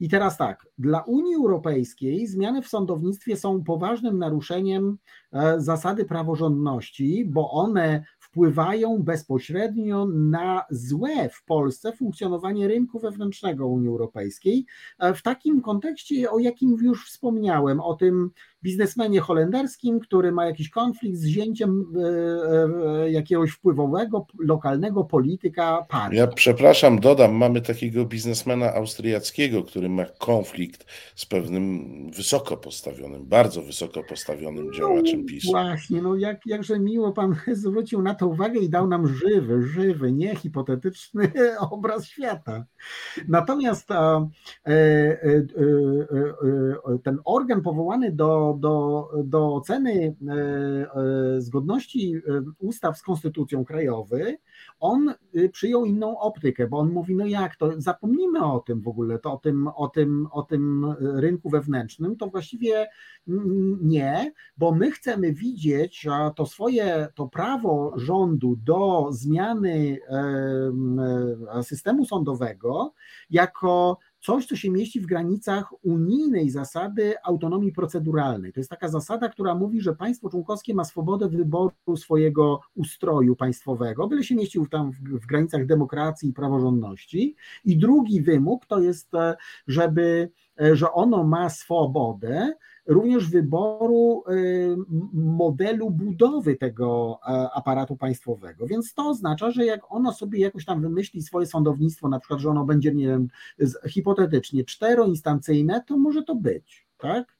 I teraz tak, dla Unii Europejskiej zmiany w sądownictwie są poważnym naruszeniem e, zasady praworządności, bo one wpływają bezpośrednio na złe w Polsce funkcjonowanie rynku wewnętrznego Unii Europejskiej. E, w takim kontekście, o jakim już wspomniałem, o tym biznesmenie holenderskim, który ma jakiś konflikt z wzięciem e, e, jakiegoś wpływowego, lokalnego polityka partii. Ja przepraszam, dodam, mamy takiego biznesmena austriackiego, który ma konflikt z pewnym wysoko postawionym, bardzo wysoko postawionym działaczem no. Właśnie, no jak, jakże miło pan zwrócił na to uwagę i dał nam żywy, żywy, nie hipotetyczny obraz świata. Natomiast e, ten organ powołany do do, do oceny e, e, zgodności e, ustaw z konstytucją krajowy, on y, przyjął inną optykę, bo on mówi, no jak to, zapomnijmy o tym w ogóle, to o tym, o tym, o tym rynku wewnętrznym, to właściwie nie, bo my chcemy widzieć to swoje, to prawo rządu do zmiany systemu sądowego jako coś, co się mieści w granicach unijnej zasady autonomii proceduralnej. To jest taka zasada, która mówi, że państwo członkowskie ma swobodę wyboru swojego ustroju państwowego, byle się mieścił tam w, granicach demokracji i praworządności. I drugi wymóg to jest, e, żeby, e, że ono ma swobodę również wyboru y, modelu budowy tego e, aparatu państwowego. Więc to oznacza, że jak ono sobie jakoś tam wymyśli swoje sądownictwo, na przykład, że ono będzie, nie wiem, hipotetycznie czteroinstancyjne, to może to być, tak?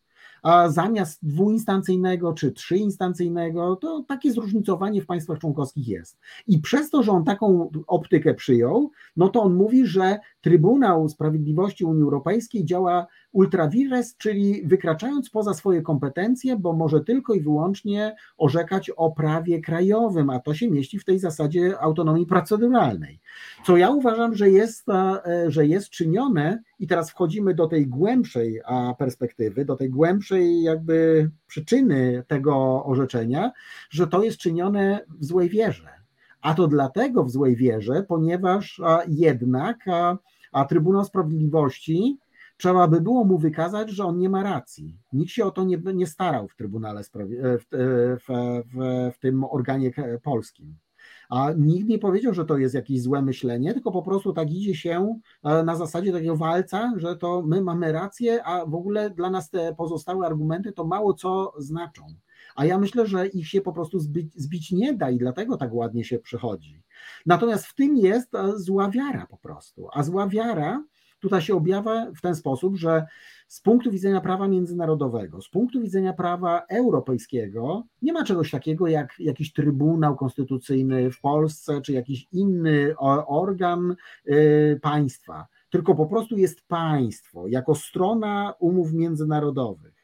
a zamiast dwuinstancyjnego czy trzyinstancyjnego, to takie zróżnicowanie w państwach członkowskich jest. I przez to, że on taką optykę przyjął, no to on mówi, że Trybunał Sprawiedliwości Unii Europejskiej działa ultra vires, czyli wykraczając poza swoje kompetencje, bo może tylko i wyłącznie orzekać o prawie krajowym, a to się mieści w tej zasadzie autonomii proceduralnej. Co ja uważam, że jest, e, że jest czynione, i teraz wchodzimy do tej głębszej perspektywy, do tej głębszej jakby przyczyny tego orzeczenia, że to jest czynione w złej wierze. A to dlatego w złej wierze, ponieważ jednak a Trybunał Sprawiedliwości trzeba by było mu wykazać, że on nie ma racji. Nikt się o to nie, nie starał w Trybunale Sprawie, w, w, w, w tym organie polskim. A nikt nie powiedział, że to jest jakieś złe myślenie, tylko po prostu tak idzie się e, na zasadzie takiego walca, że to my mamy rację, a w ogóle dla nas te pozostałe argumenty to mało co znaczą. A ja myślę, że ich się po prostu zbić, zbić nie da i dlatego tak ładnie się przychodzi. Natomiast w tym jest e, zła wiara po prostu. A zła wiara tutaj się objawia w ten sposób, że z punktu widzenia prawa międzynarodowego, z punktu widzenia prawa europejskiego, nie ma czegoś takiego jak jakiś Trybunał Konstytucyjny w Polsce, czy jakiś inny organ y, państwa, tylko po prostu jest państwo. Jako strona umów międzynarodowych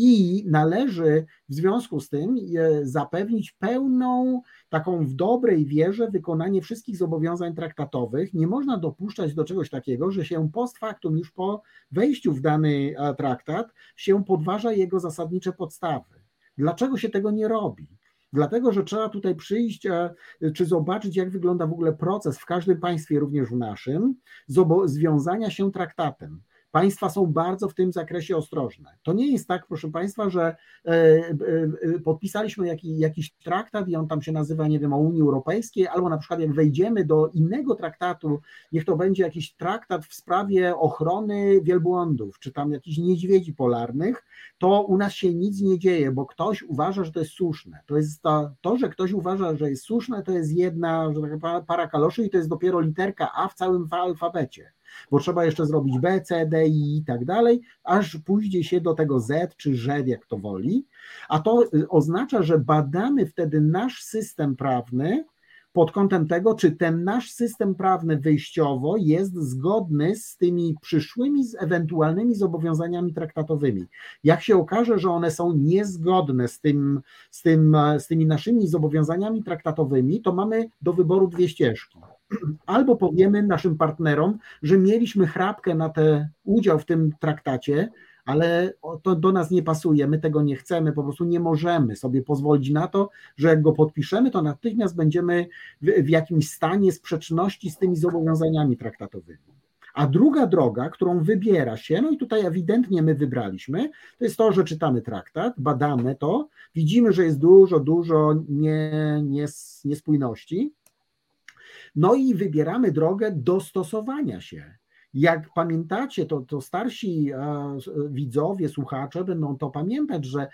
i należy w związku z tym e, zapewnić pełną, taką w dobrej wierze wykonanie wszystkich zobowiązań traktatowych. Nie można dopuszczać do czegoś takiego, że się post factum, już po wejściu w dany e, traktat, się podważa jego zasadnicze podstawy. Dlaczego się tego nie robi? Dlatego, że trzeba tutaj przyjść, e, czy zobaczyć, jak wygląda w ogóle proces w każdym państwie, również w naszym, związania się traktatem. Państwa są bardzo w tym zakresie ostrożne. To nie jest tak, proszę Państwa, że e, e, e, podpisaliśmy jakiś traktat i on tam się nazywa, nie wiem, o Unii Europejskiej, albo na przykład jak wejdziemy do innego traktatu, niech to będzie jakiś traktat w sprawie ochrony wielbłądów, czy tam jakichś niedźwiedzi polarnych, to u nas się nic nie dzieje, bo ktoś uważa, że to jest słuszne. To jest to, to że ktoś uważa, że jest słuszne, to jest jedna tak para kaloszy i to jest dopiero literka A w całym alfabecie bo trzeba jeszcze zrobić B, C, D, I tak dalej, aż pójdzie się do tego Z czy Z, jak to woli, a to y, oznacza, że badamy wtedy nasz system prawny pod kątem tego, czy ten nasz system prawny wyjściowo jest zgodny z tymi przyszłymi, z ewentualnymi zobowiązaniami traktatowymi. Jak się okaże, że one są niezgodne z, tym, z, tym, z tymi naszymi zobowiązaniami traktatowymi, to mamy do wyboru dwie ścieżki albo powiemy naszym partnerom, że mieliśmy chrapkę na ten udział w tym traktacie, ale to do nas nie pasuje, my tego nie chcemy, po prostu nie możemy sobie pozwolić na to, że jak go podpiszemy, to natychmiast będziemy w, jakimś stanie sprzeczności z tymi zobowiązaniami traktatowymi. A druga droga, którą wybiera się, no i tutaj ewidentnie my wybraliśmy, to jest to, że czytamy traktat, badamy to, widzimy, że jest dużo, dużo nie, nies, niespójności, no i wybieramy drogę dostosowania się. Jak pamiętacie, to, to starsi e, widzowie, słuchacze będą to pamiętać, że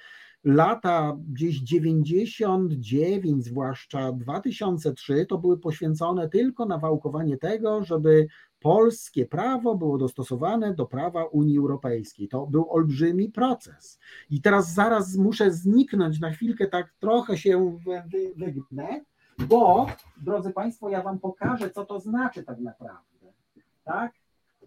lata gdzieś 99, zwłaszcza 2003, to były poświęcone tylko na wałkowanie tego, żeby polskie prawo było dostosowane do prawa Unii Europejskiej. To był olbrzymi proces. I teraz zaraz muszę zniknąć na chwilkę, tak trochę się wygnę bo, drodzy Państwo, ja Wam pokażę, co to znaczy tak naprawdę. Tak?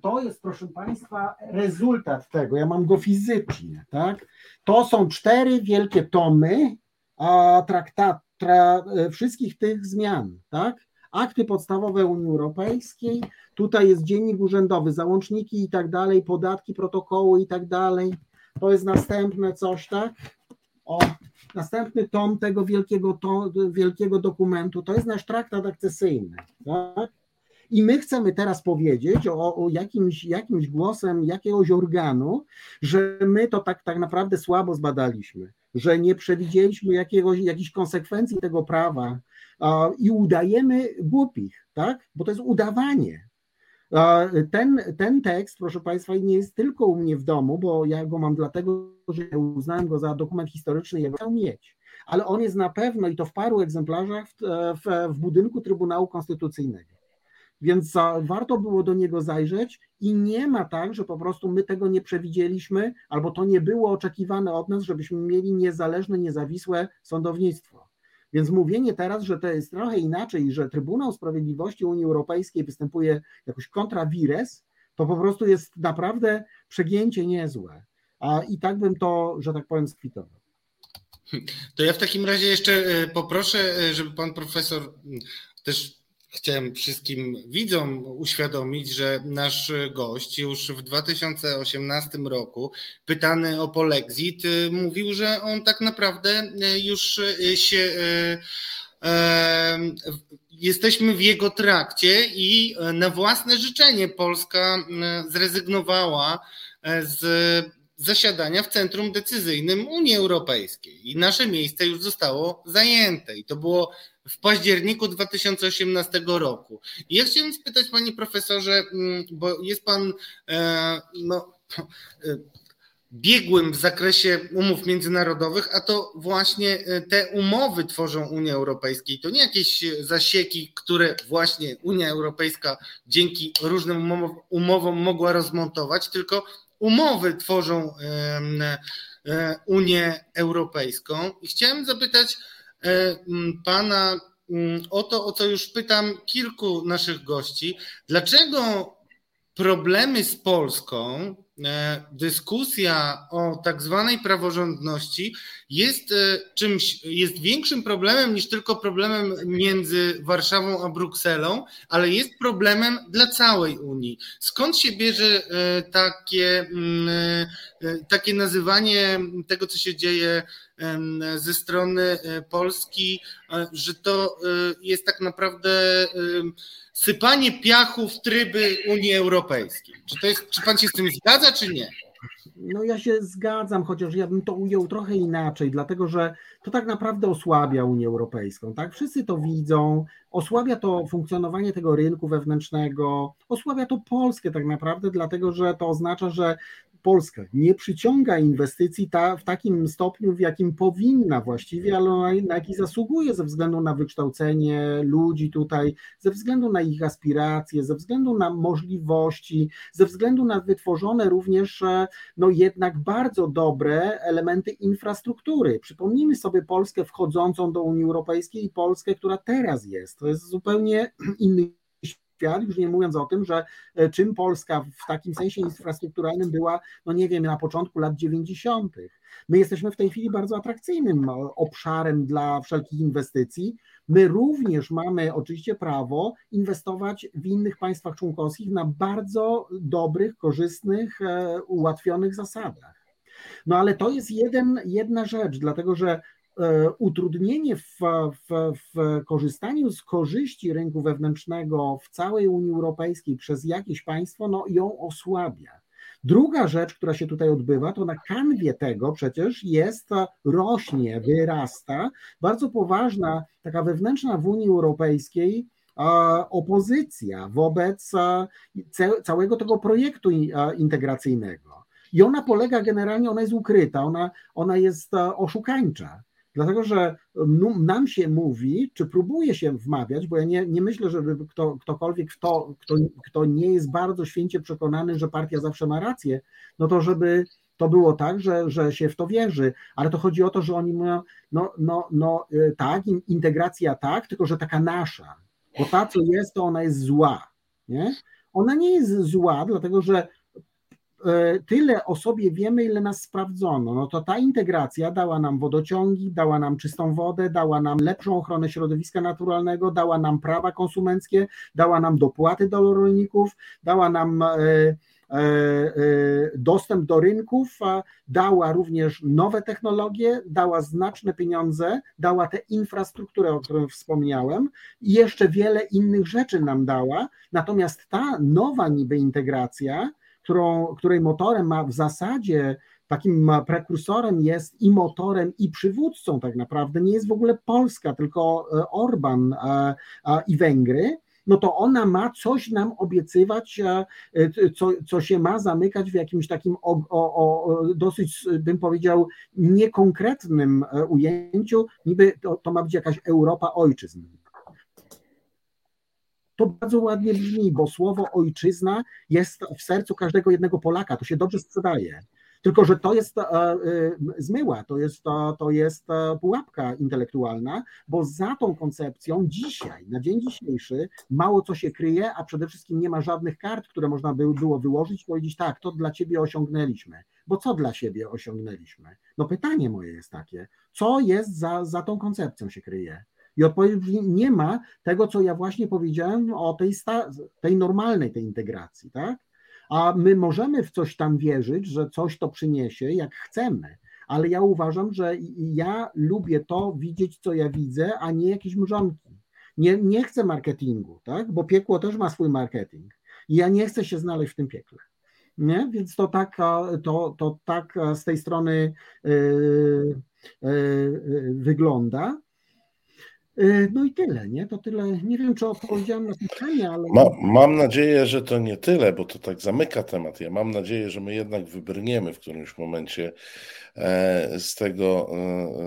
To jest, proszę Państwa, rezultat tego. Ja mam go fizycznie. Tak? To są cztery wielkie tomy a, traktat, tra, e, wszystkich tych zmian. Tak? Akty podstawowe Unii Europejskiej, tutaj jest dziennik urzędowy, załączniki i tak dalej, podatki, protokoły i tak dalej. To jest następne coś, tak? O, następny tom tego wielkiego, to, wielkiego dokumentu to jest nasz traktat akcesyjny. Tak? I my chcemy teraz powiedzieć o, o, jakimś, jakimś głosem jakiegoś organu, że my to tak, tak naprawdę słabo zbadaliśmy, że nie przewidzieliśmy jakiegoś, jakichś konsekwencji tego prawa a, i udajemy głupich, tak? bo to jest udawanie. Ten, ten tekst, proszę Państwa, nie jest tylko u mnie w domu, bo ja go mam dlatego, że uznałem go za dokument historyczny, ja go chcę mieć. Ale on jest na pewno i to w paru egzemplarzach w, w, w budynku Trybunału Konstytucyjnego. Więc warto było do niego zajrzeć i nie ma tak, że po prostu my tego nie przewidzieliśmy, albo to nie było oczekiwane od nas, żebyśmy mieli niezależne, niezawisłe sądownictwo. Więc mówienie teraz, że to jest trochę inaczej, że Trybunał Sprawiedliwości Unii Europejskiej występuje jakoś kontra vires, to po prostu jest naprawdę przegięcie niezłe. A i tak bym to, że tak powiem, skwitował. To ja w takim razie jeszcze e, poproszę, e, żeby pan profesor też Chciałem wszystkim widzom uświadomić, że nasz gość już w 2018 roku, pytany o polexit, mówił, że on tak naprawdę y, już y, się. Jesteśmy w jego trakcie i na własne życzenie Polska zrezygnowała z zasiadania w centrum decyzyjnym Unii Europejskiej i nasze miejsce już zostało zajęte i to było w październiku 2018 roku. I ja chciałem spytać panie profesorze, mm, bo jest pan e, no, e, biegłym w zakresie umów międzynarodowych, a to właśnie e, te umowy tworzą Unię Europejską. To nie jakieś zasieki, które właśnie Unia Europejska dzięki różnym umowom mogła rozmontować, tylko umowy tworzą Unię Europejską. I chciałem zapytać pana o to, o co już pytam kilku naszych gości. Dlaczego problemy z Polską E, dyskusja o tak zwanej praworządności jest e, czymś, jest większym problemem niż tylko problemem między Warszawą a Brukselą, ale jest problemem dla całej Unii. Skąd się bierze e, takie, mm, takie nazywanie tego, co się dzieje ze strony Polski, że to jest tak naprawdę sypanie piachu w tryby Unii Europejskiej. Czy, to jest, czy pan się z tym zgadza, czy nie? No ja się zgadzam, chociaż ja bym to ujął trochę inaczej, dlatego że to tak naprawdę osłabia Unię Europejską, tak? Wszyscy to widzą, osłabia to funkcjonowanie tego rynku wewnętrznego, osłabia to Polskę tak naprawdę, dlatego że to oznacza, że Polska nie przyciąga inwestycji ta, w takim stopniu, w jakim powinna właściwie, ale na, na jaki zasługuje ze względu na wykształcenie ludzi tutaj, ze względu na ich aspiracje, ze względu na możliwości, ze względu na wytworzone również e, no jednak bardzo dobre elementy infrastruktury. Przypomnijmy sobie Polskę wchodzącą do Unii Europejskiej i Polskę, która teraz jest. To jest zupełnie inny świat, już nie mówiąc o tym, że e, czym Polska w takim sensie infrastrukturalnym była, no nie wiem, na początku lat 90. My jesteśmy w tej chwili bardzo atrakcyjnym e, obszarem dla wszelkich inwestycji. My również mamy oczywiście prawo inwestować w innych państwach członkowskich na bardzo dobrych, korzystnych, e, ułatwionych zasadach. No ale to jest jeden, jedna rzecz, dlatego że utrudnienie w, w, w, korzystaniu z korzyści rynku wewnętrznego w całej Unii Europejskiej przez jakieś państwo, no ją osłabia. Druga rzecz, która się tutaj odbywa, to na kanwie tego przecież jest, rośnie, wyrasta bardzo poważna, taka wewnętrzna w Unii Europejskiej opozycja wobec całego tego projektu integracyjnego. I ona polega generalnie, ona jest ukryta, ona, ona jest oszukańcza. Dlatego, że nam się mówi, czy próbuje się wmawiać, bo ja nie, nie myślę, żeby kto, ktokolwiek, kto, kto, kto nie jest bardzo święcie przekonany, że partia zawsze ma rację, no to żeby to było tak, że, że się w to wierzy, ale to chodzi o to, że oni mówią, no, no, no y, tak, integracja tak, tylko że taka nasza, bo ta, co jest, to ona jest zła, nie? Ona nie jest zła, dlatego że tyle o sobie wiemy, ile nas sprawdzono. No to ta integracja dała nam wodociągi, dała nam czystą wodę, dała nam lepszą ochronę środowiska naturalnego, dała nam prawa konsumenckie, dała nam dopłaty do rolników, dała nam e, e, dostęp do rynków, dała również nowe technologie, dała znaczne pieniądze, dała tę infrastrukturę, o której wspomniałem, i jeszcze wiele innych rzeczy nam dała. Natomiast ta nowa niby integracja, którą, której motorem ma w zasadzie takim prekursorem jest i motorem, i przywódcą tak naprawdę, nie jest w ogóle Polska, tylko e, Orban e, i Węgry, no to ona ma coś nam obiecywać, e, co, co się ma zamykać w jakimś takim o, o, o dosyć, bym powiedział, niekonkretnym ujęciu, niby to, to ma być jakaś Europa ojczyzn to bardzo ładnie brzmi, bo słowo ojczyzna jest w sercu każdego jednego Polaka, to się dobrze sprzedaje. Tylko, że to jest e, e, zmyła, to jest, to jest e, pułapka intelektualna, bo za tą koncepcją dzisiaj, na dzień dzisiejszy, mało co się kryje, a przede wszystkim nie ma żadnych kart, które można by było wyłożyć i powiedzieć, tak, to dla ciebie osiągnęliśmy. Bo co dla siebie osiągnęliśmy? No pytanie moje jest takie, co jest za, za tą koncepcją się kryje? I odpowiedź brzmi, nie ma tego, co ja właśnie powiedziałem o tej, sta, tej normalnej tej integracji, tak? A my możemy w coś tam wierzyć, że coś to przyniesie, jak chcemy, ale ja uważam, że ja lubię to widzieć, co ja widzę, a nie jakieś mrzonki. Nie, nie chcę marketingu, tak? Bo piekło też ma swój marketing. I ja nie chcę się znaleźć w tym piekle. Nie? Więc to tak, to, to tak z tej strony wygląda. E, no i tyle, nie? To tyle. Nie wiem, czy odpowiedziałem na pytanie, ale. Ma, mam nadzieję, że to nie tyle, bo to tak zamyka temat. Ja mam nadzieję, że my jednak wybrniemy w którymś momencie e, z tego,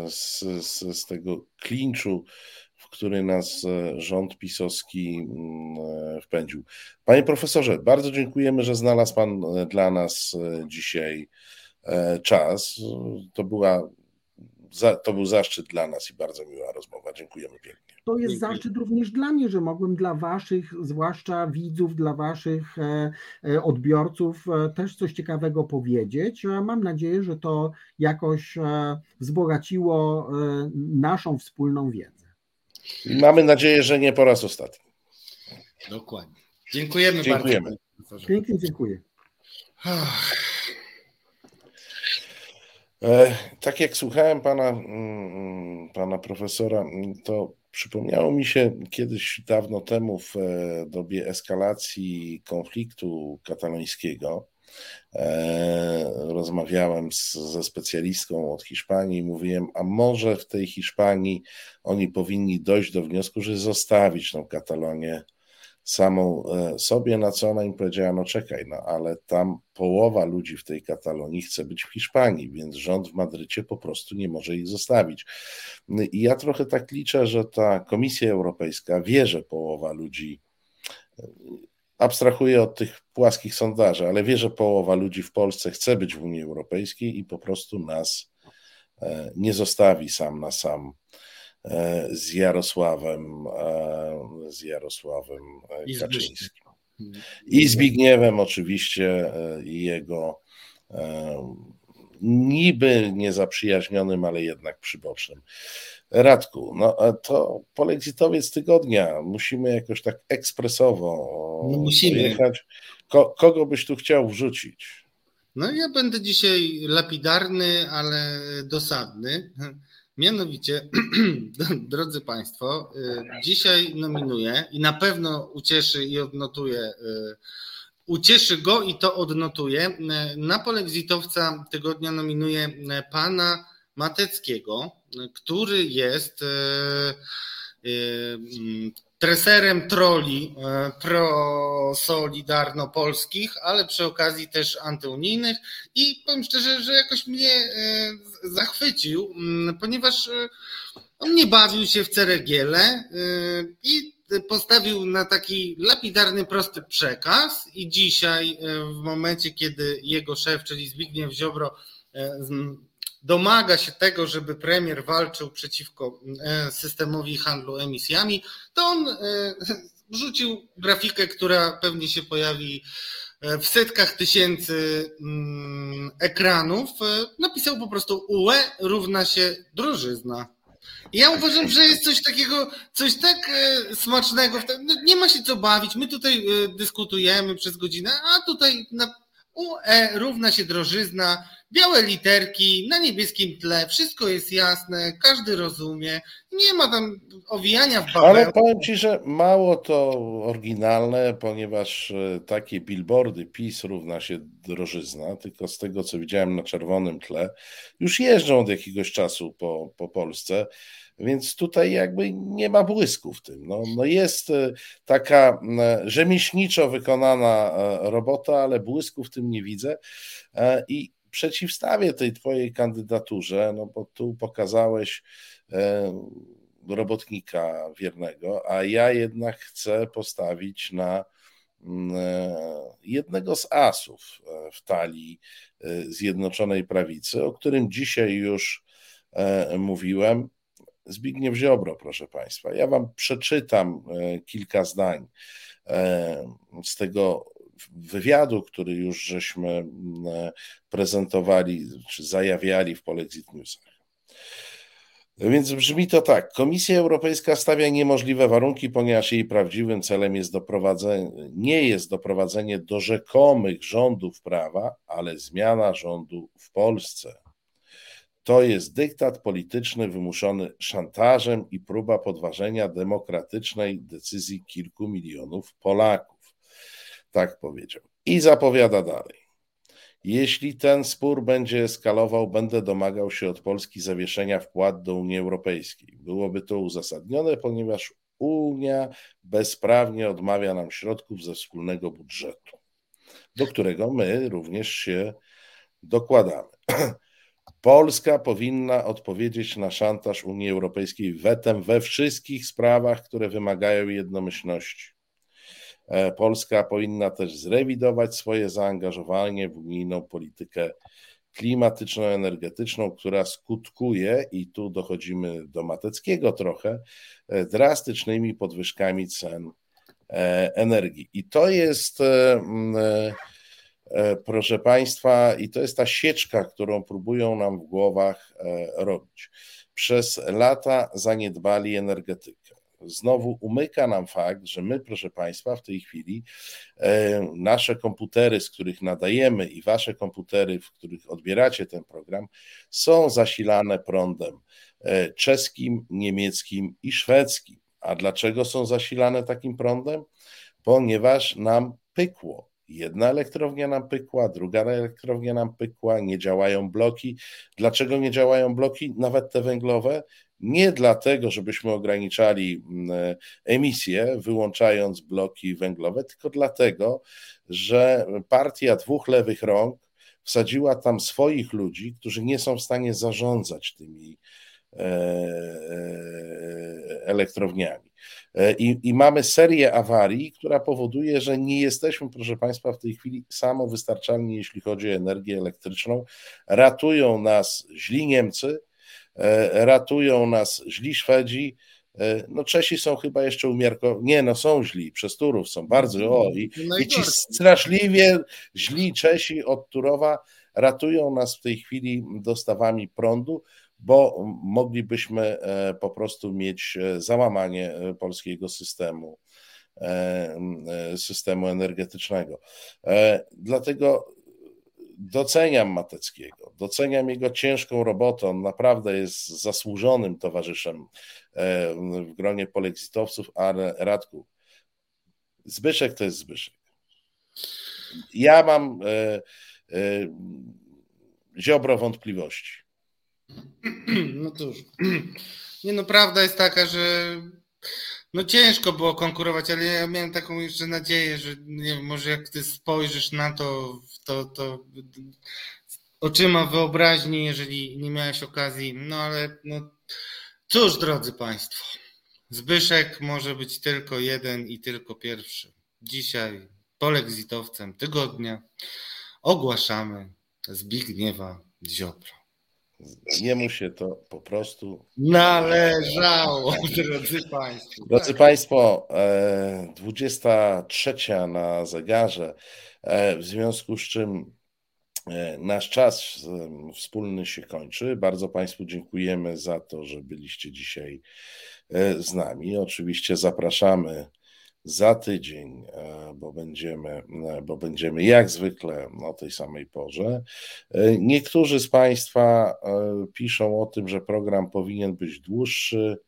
e, z, z, z tego klinczu, w który nas rząd pisowski mm, wpędził. Panie profesorze, bardzo dziękujemy, że znalazł Pan dla nas dzisiaj czas. To była za, to był zaszczyt dla nas i bardzo miła rozmowa. Dziękujemy pięknie. To jest Dziękuję. zaszczyt również dla mnie, że mogłem dla Waszych, zwłaszcza widzów, dla Waszych e, e, odbiorców e, też coś ciekawego powiedzieć. Mam nadzieję, że to jakoś wzbogaciło naszą wspólną wiedzę. Mamy nadzieję, że nie po raz ostatni. Dokładnie. Dziękujemy, Dziękujemy. bardzo. Pięknie dziękuję. E, tak jak słuchałem pana, mm, mm, pana profesora, mm, to przypomniało mi się kiedyś dawno temu w e, dobie eskalacji konfliktu katalońskiego. E, rozmawiałem z, ze specjalistką od Hiszpanii i mówiłem, a może w tej Hiszpanii oni powinni dojść do wniosku, że zostawić tą Katalonię samą e, sobie, na co ona im powiedziała, no czekaj, no ale tam połowa ludzi w tej Katalonii chce być w Hiszpanii, więc rząd w Madrycie po prostu nie może ich zostawić. I ja trochę tak liczę, że ta Komisja Europejska wie, że połowa ludzi e, abstrahuję od tych płaskich sondaży, ale wie, że połowa ludzi w Polsce chce być w Unii Europejskiej i po prostu nas e, nie zostawi sam na sam z Jarosławem, e, z Jarosławem e, Kaczyńskim. I Zbigniewem oczywiście i jego niby niezaprzyjaźnionym, ale jednak przybocznym. Radku, no to polexitowiec tygodnia. Musimy jakoś tak ekspresowo no musimy. jechać. Ko, kogo byś tu chciał wrzucić? No ja będę dzisiaj lapidarny, ale dosadny. Mianowicie, drodzy Państwo, y, dzisiaj nominuję i na pewno ucieszy i odnotuje, y, ucieszy go i to odnotuje. Y, na polexitowca tygodnia nominuję pana Mateckiego, który jest treserem troli e, pro-solidarno-polskich, ale przy okazji też antyunijnych. I powiem szczerze, że jakoś mnie e, zachwycił, mm, ponieważ e, on nie bawił się w ceregiele i postawił na taki lapidarny, prosty przekaz. I dzisiaj w momencie, kiedy jego szef, czyli Zbigniew Ziobro domaga się tego, żeby premier walczył przeciwko e, systemowi handlu emisjami, to on e, wrzucił grafikę, która pewnie się pojawi e, w setkach tysięcy mm, ekranów. Napisał po prostu UE równa się drożyzna. Ja uważam, że jest coś takiego, coś tak smacznego. No, nie ma się co bawić. My tutaj dyskutujemy przez godzinę, a tutaj na UE równa się drożyzna białe literki na niebieskim tle, wszystko jest jasne, każdy rozumie, nie ma tam owijania w bawełnę. Ale powiem Ci, że mało to oryginalne, ponieważ e, takie billboardy PiS równa się drożyzna, tylko z tego co widziałem na czerwonym tle, już jeżdżą od jakiegoś czasu po, po Polsce, więc tutaj jakby nie ma błysku w tym. No, no jest e, taka rzemieślniczo wykonana e, robota, ale błysku w tym nie widzę i przeciwstawię tej twojej kandydaturze, no bo tu pokazałeś e, robotnika wiernego, a ja jednak chcę postawić na mm, e, jednego z asów e, w talii Zjednoczonej Prawicy, o którym dzisiaj już mówiłem. Zbigniew Ziobro, proszę Państwa. Ja Wam przeczytam kilka zdań z tego wywiadu, który już żeśmy mm, prezentowali, czy zajawiali w Polexit Newsach. Więc brzmi to tak. Komisja Europejska stawia niemożliwe warunki, ponieważ jej prawdziwym celem jest doprowadzenie, nie jest doprowadzenie do rzekomych rządów prawa, ale zmiana rządu w Polsce. To jest dyktat polityczny wymuszony szantażem i próba podważenia demokratycznej decyzji kilku milionów Polaków. Tak powiedział. I zapowiada dalej. Jeśli ten spór będzie eskalował, będę domagał się od Polski zawieszenia wpłat do Unii Europejskiej. Byłoby to uzasadnione, ponieważ Unia bezprawnie odmawia nam środków ze wspólnego budżetu, do którego my również się dokładamy. Polska powinna odpowiedzieć na szantaż Unii Europejskiej wetem we wszystkich sprawach, które wymagają jednomyślności. E, Polska powinna też zrewidować swoje zaangażowanie w unijną politykę klimatyczną, energetyczną, która skutkuje, i tu dochodzimy do Mateckiego trochę, e, drastycznymi podwyżkami cen e, energii. I to jest, proszę Państwa, i to jest ta sieczka, którą próbują nam w głowach robić. Przez lata zaniedbali energetykę znowu umyka nam fakt, że my, proszę Państwa, w tej chwili e, nasze komputery, z których nadajemy i Wasze komputery, w których odbieracie ten program, są zasilane prądem e, czeskim, niemieckim i szwedzkim. A dlaczego są zasilane takim prądem? Ponieważ nam pykło. Jedna elektrownia nam pykła, druga elektrownia nam pykła, nie działają bloki. Dlaczego nie działają bloki, nawet te węglowe? nie dlatego, żebyśmy ograniczali mm, emisję, wyłączając bloki węglowe, tylko dlatego, że partia dwóch lewych rąk wsadziła tam swoich ludzi, którzy nie są w stanie zarządzać tymi e, e, elektrowniami. E, I, I, mamy serię awarii, która powoduje, że nie jesteśmy, proszę Państwa, w tej chwili samowystarczalni, jeśli chodzi o energię elektryczną. Ratują nas źli Niemcy, E, ratują nas źli Szwedzi. E, no Czesi są chyba jeszcze umiarkowani, nie no są źli, przez Turów są bardzo, o i, i ci straszliwie źli Czesi od Turowa ratują nas w tej chwili dostawami prądu, bo moglibyśmy e, po prostu mieć załamanie polskiego systemu systemu energetycznego. Dlatego doceniam Mateckiego, doceniam jego ciężką robotę. On naprawdę jest zasłużonym towarzyszem e, w gronie polexitowców, ale Radku, Zbyszek to jest Zbyszek. Ja mam e, e, ziobro wątpliwości. No cóż, nie no, prawda jest taka, że no ciężko było konkurować, ale ja miałem taką jeszcze nadzieję, że nie wiem, może jak ty spojrzysz na to, to, to oczyma wyobraźni, jeżeli nie miałeś okazji, no ale no cóż, drodzy Państwo, Zbyszek może być tylko jeden i tylko pierwszy. Dzisiaj polexitowcem tygodnia ogłaszamy Zbigniewa Ziobro. Jemu się to po prostu należało, drodzy Państwo. Drodzy Państwo, 23 e, na zegarze, e, w związku z czym e, nasz czas wspólny się kończy. Bardzo Państwu dziękujemy za to, że byliście dzisiaj z nami. Oczywiście zapraszamy za tydzień, e, bo będziemy, e, bo będziemy jak zwykle o tej samej porze. E, niektórzy z Państwa piszą o tym, że program powinien być dłuższy.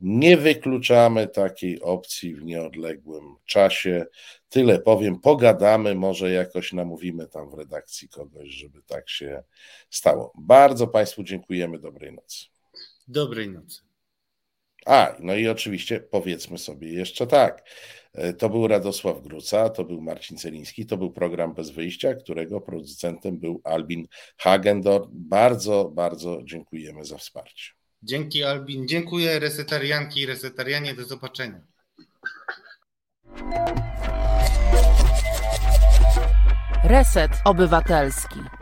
Nie wykluczamy takiej opcji w nieodległym czasie. Tyle powiem, pogadamy, może jakoś namówimy tam w redakcji kogoś, żeby tak się stało. Bardzo Państwu dziękujemy. Dobrej nocy. Dobrej nocy. A, no i oczywiście powiedzmy sobie jeszcze tak. E, to był Radosław Gruca, to był Marcin Celiński, to był program Bez Wyjścia, którego producentem był Albin Hagendor. Bardzo, bardzo dziękujemy za wsparcie. Dzięki Albin, dziękuję resetarianki i resetarianie, do zobaczenia. Reset Obywatelski.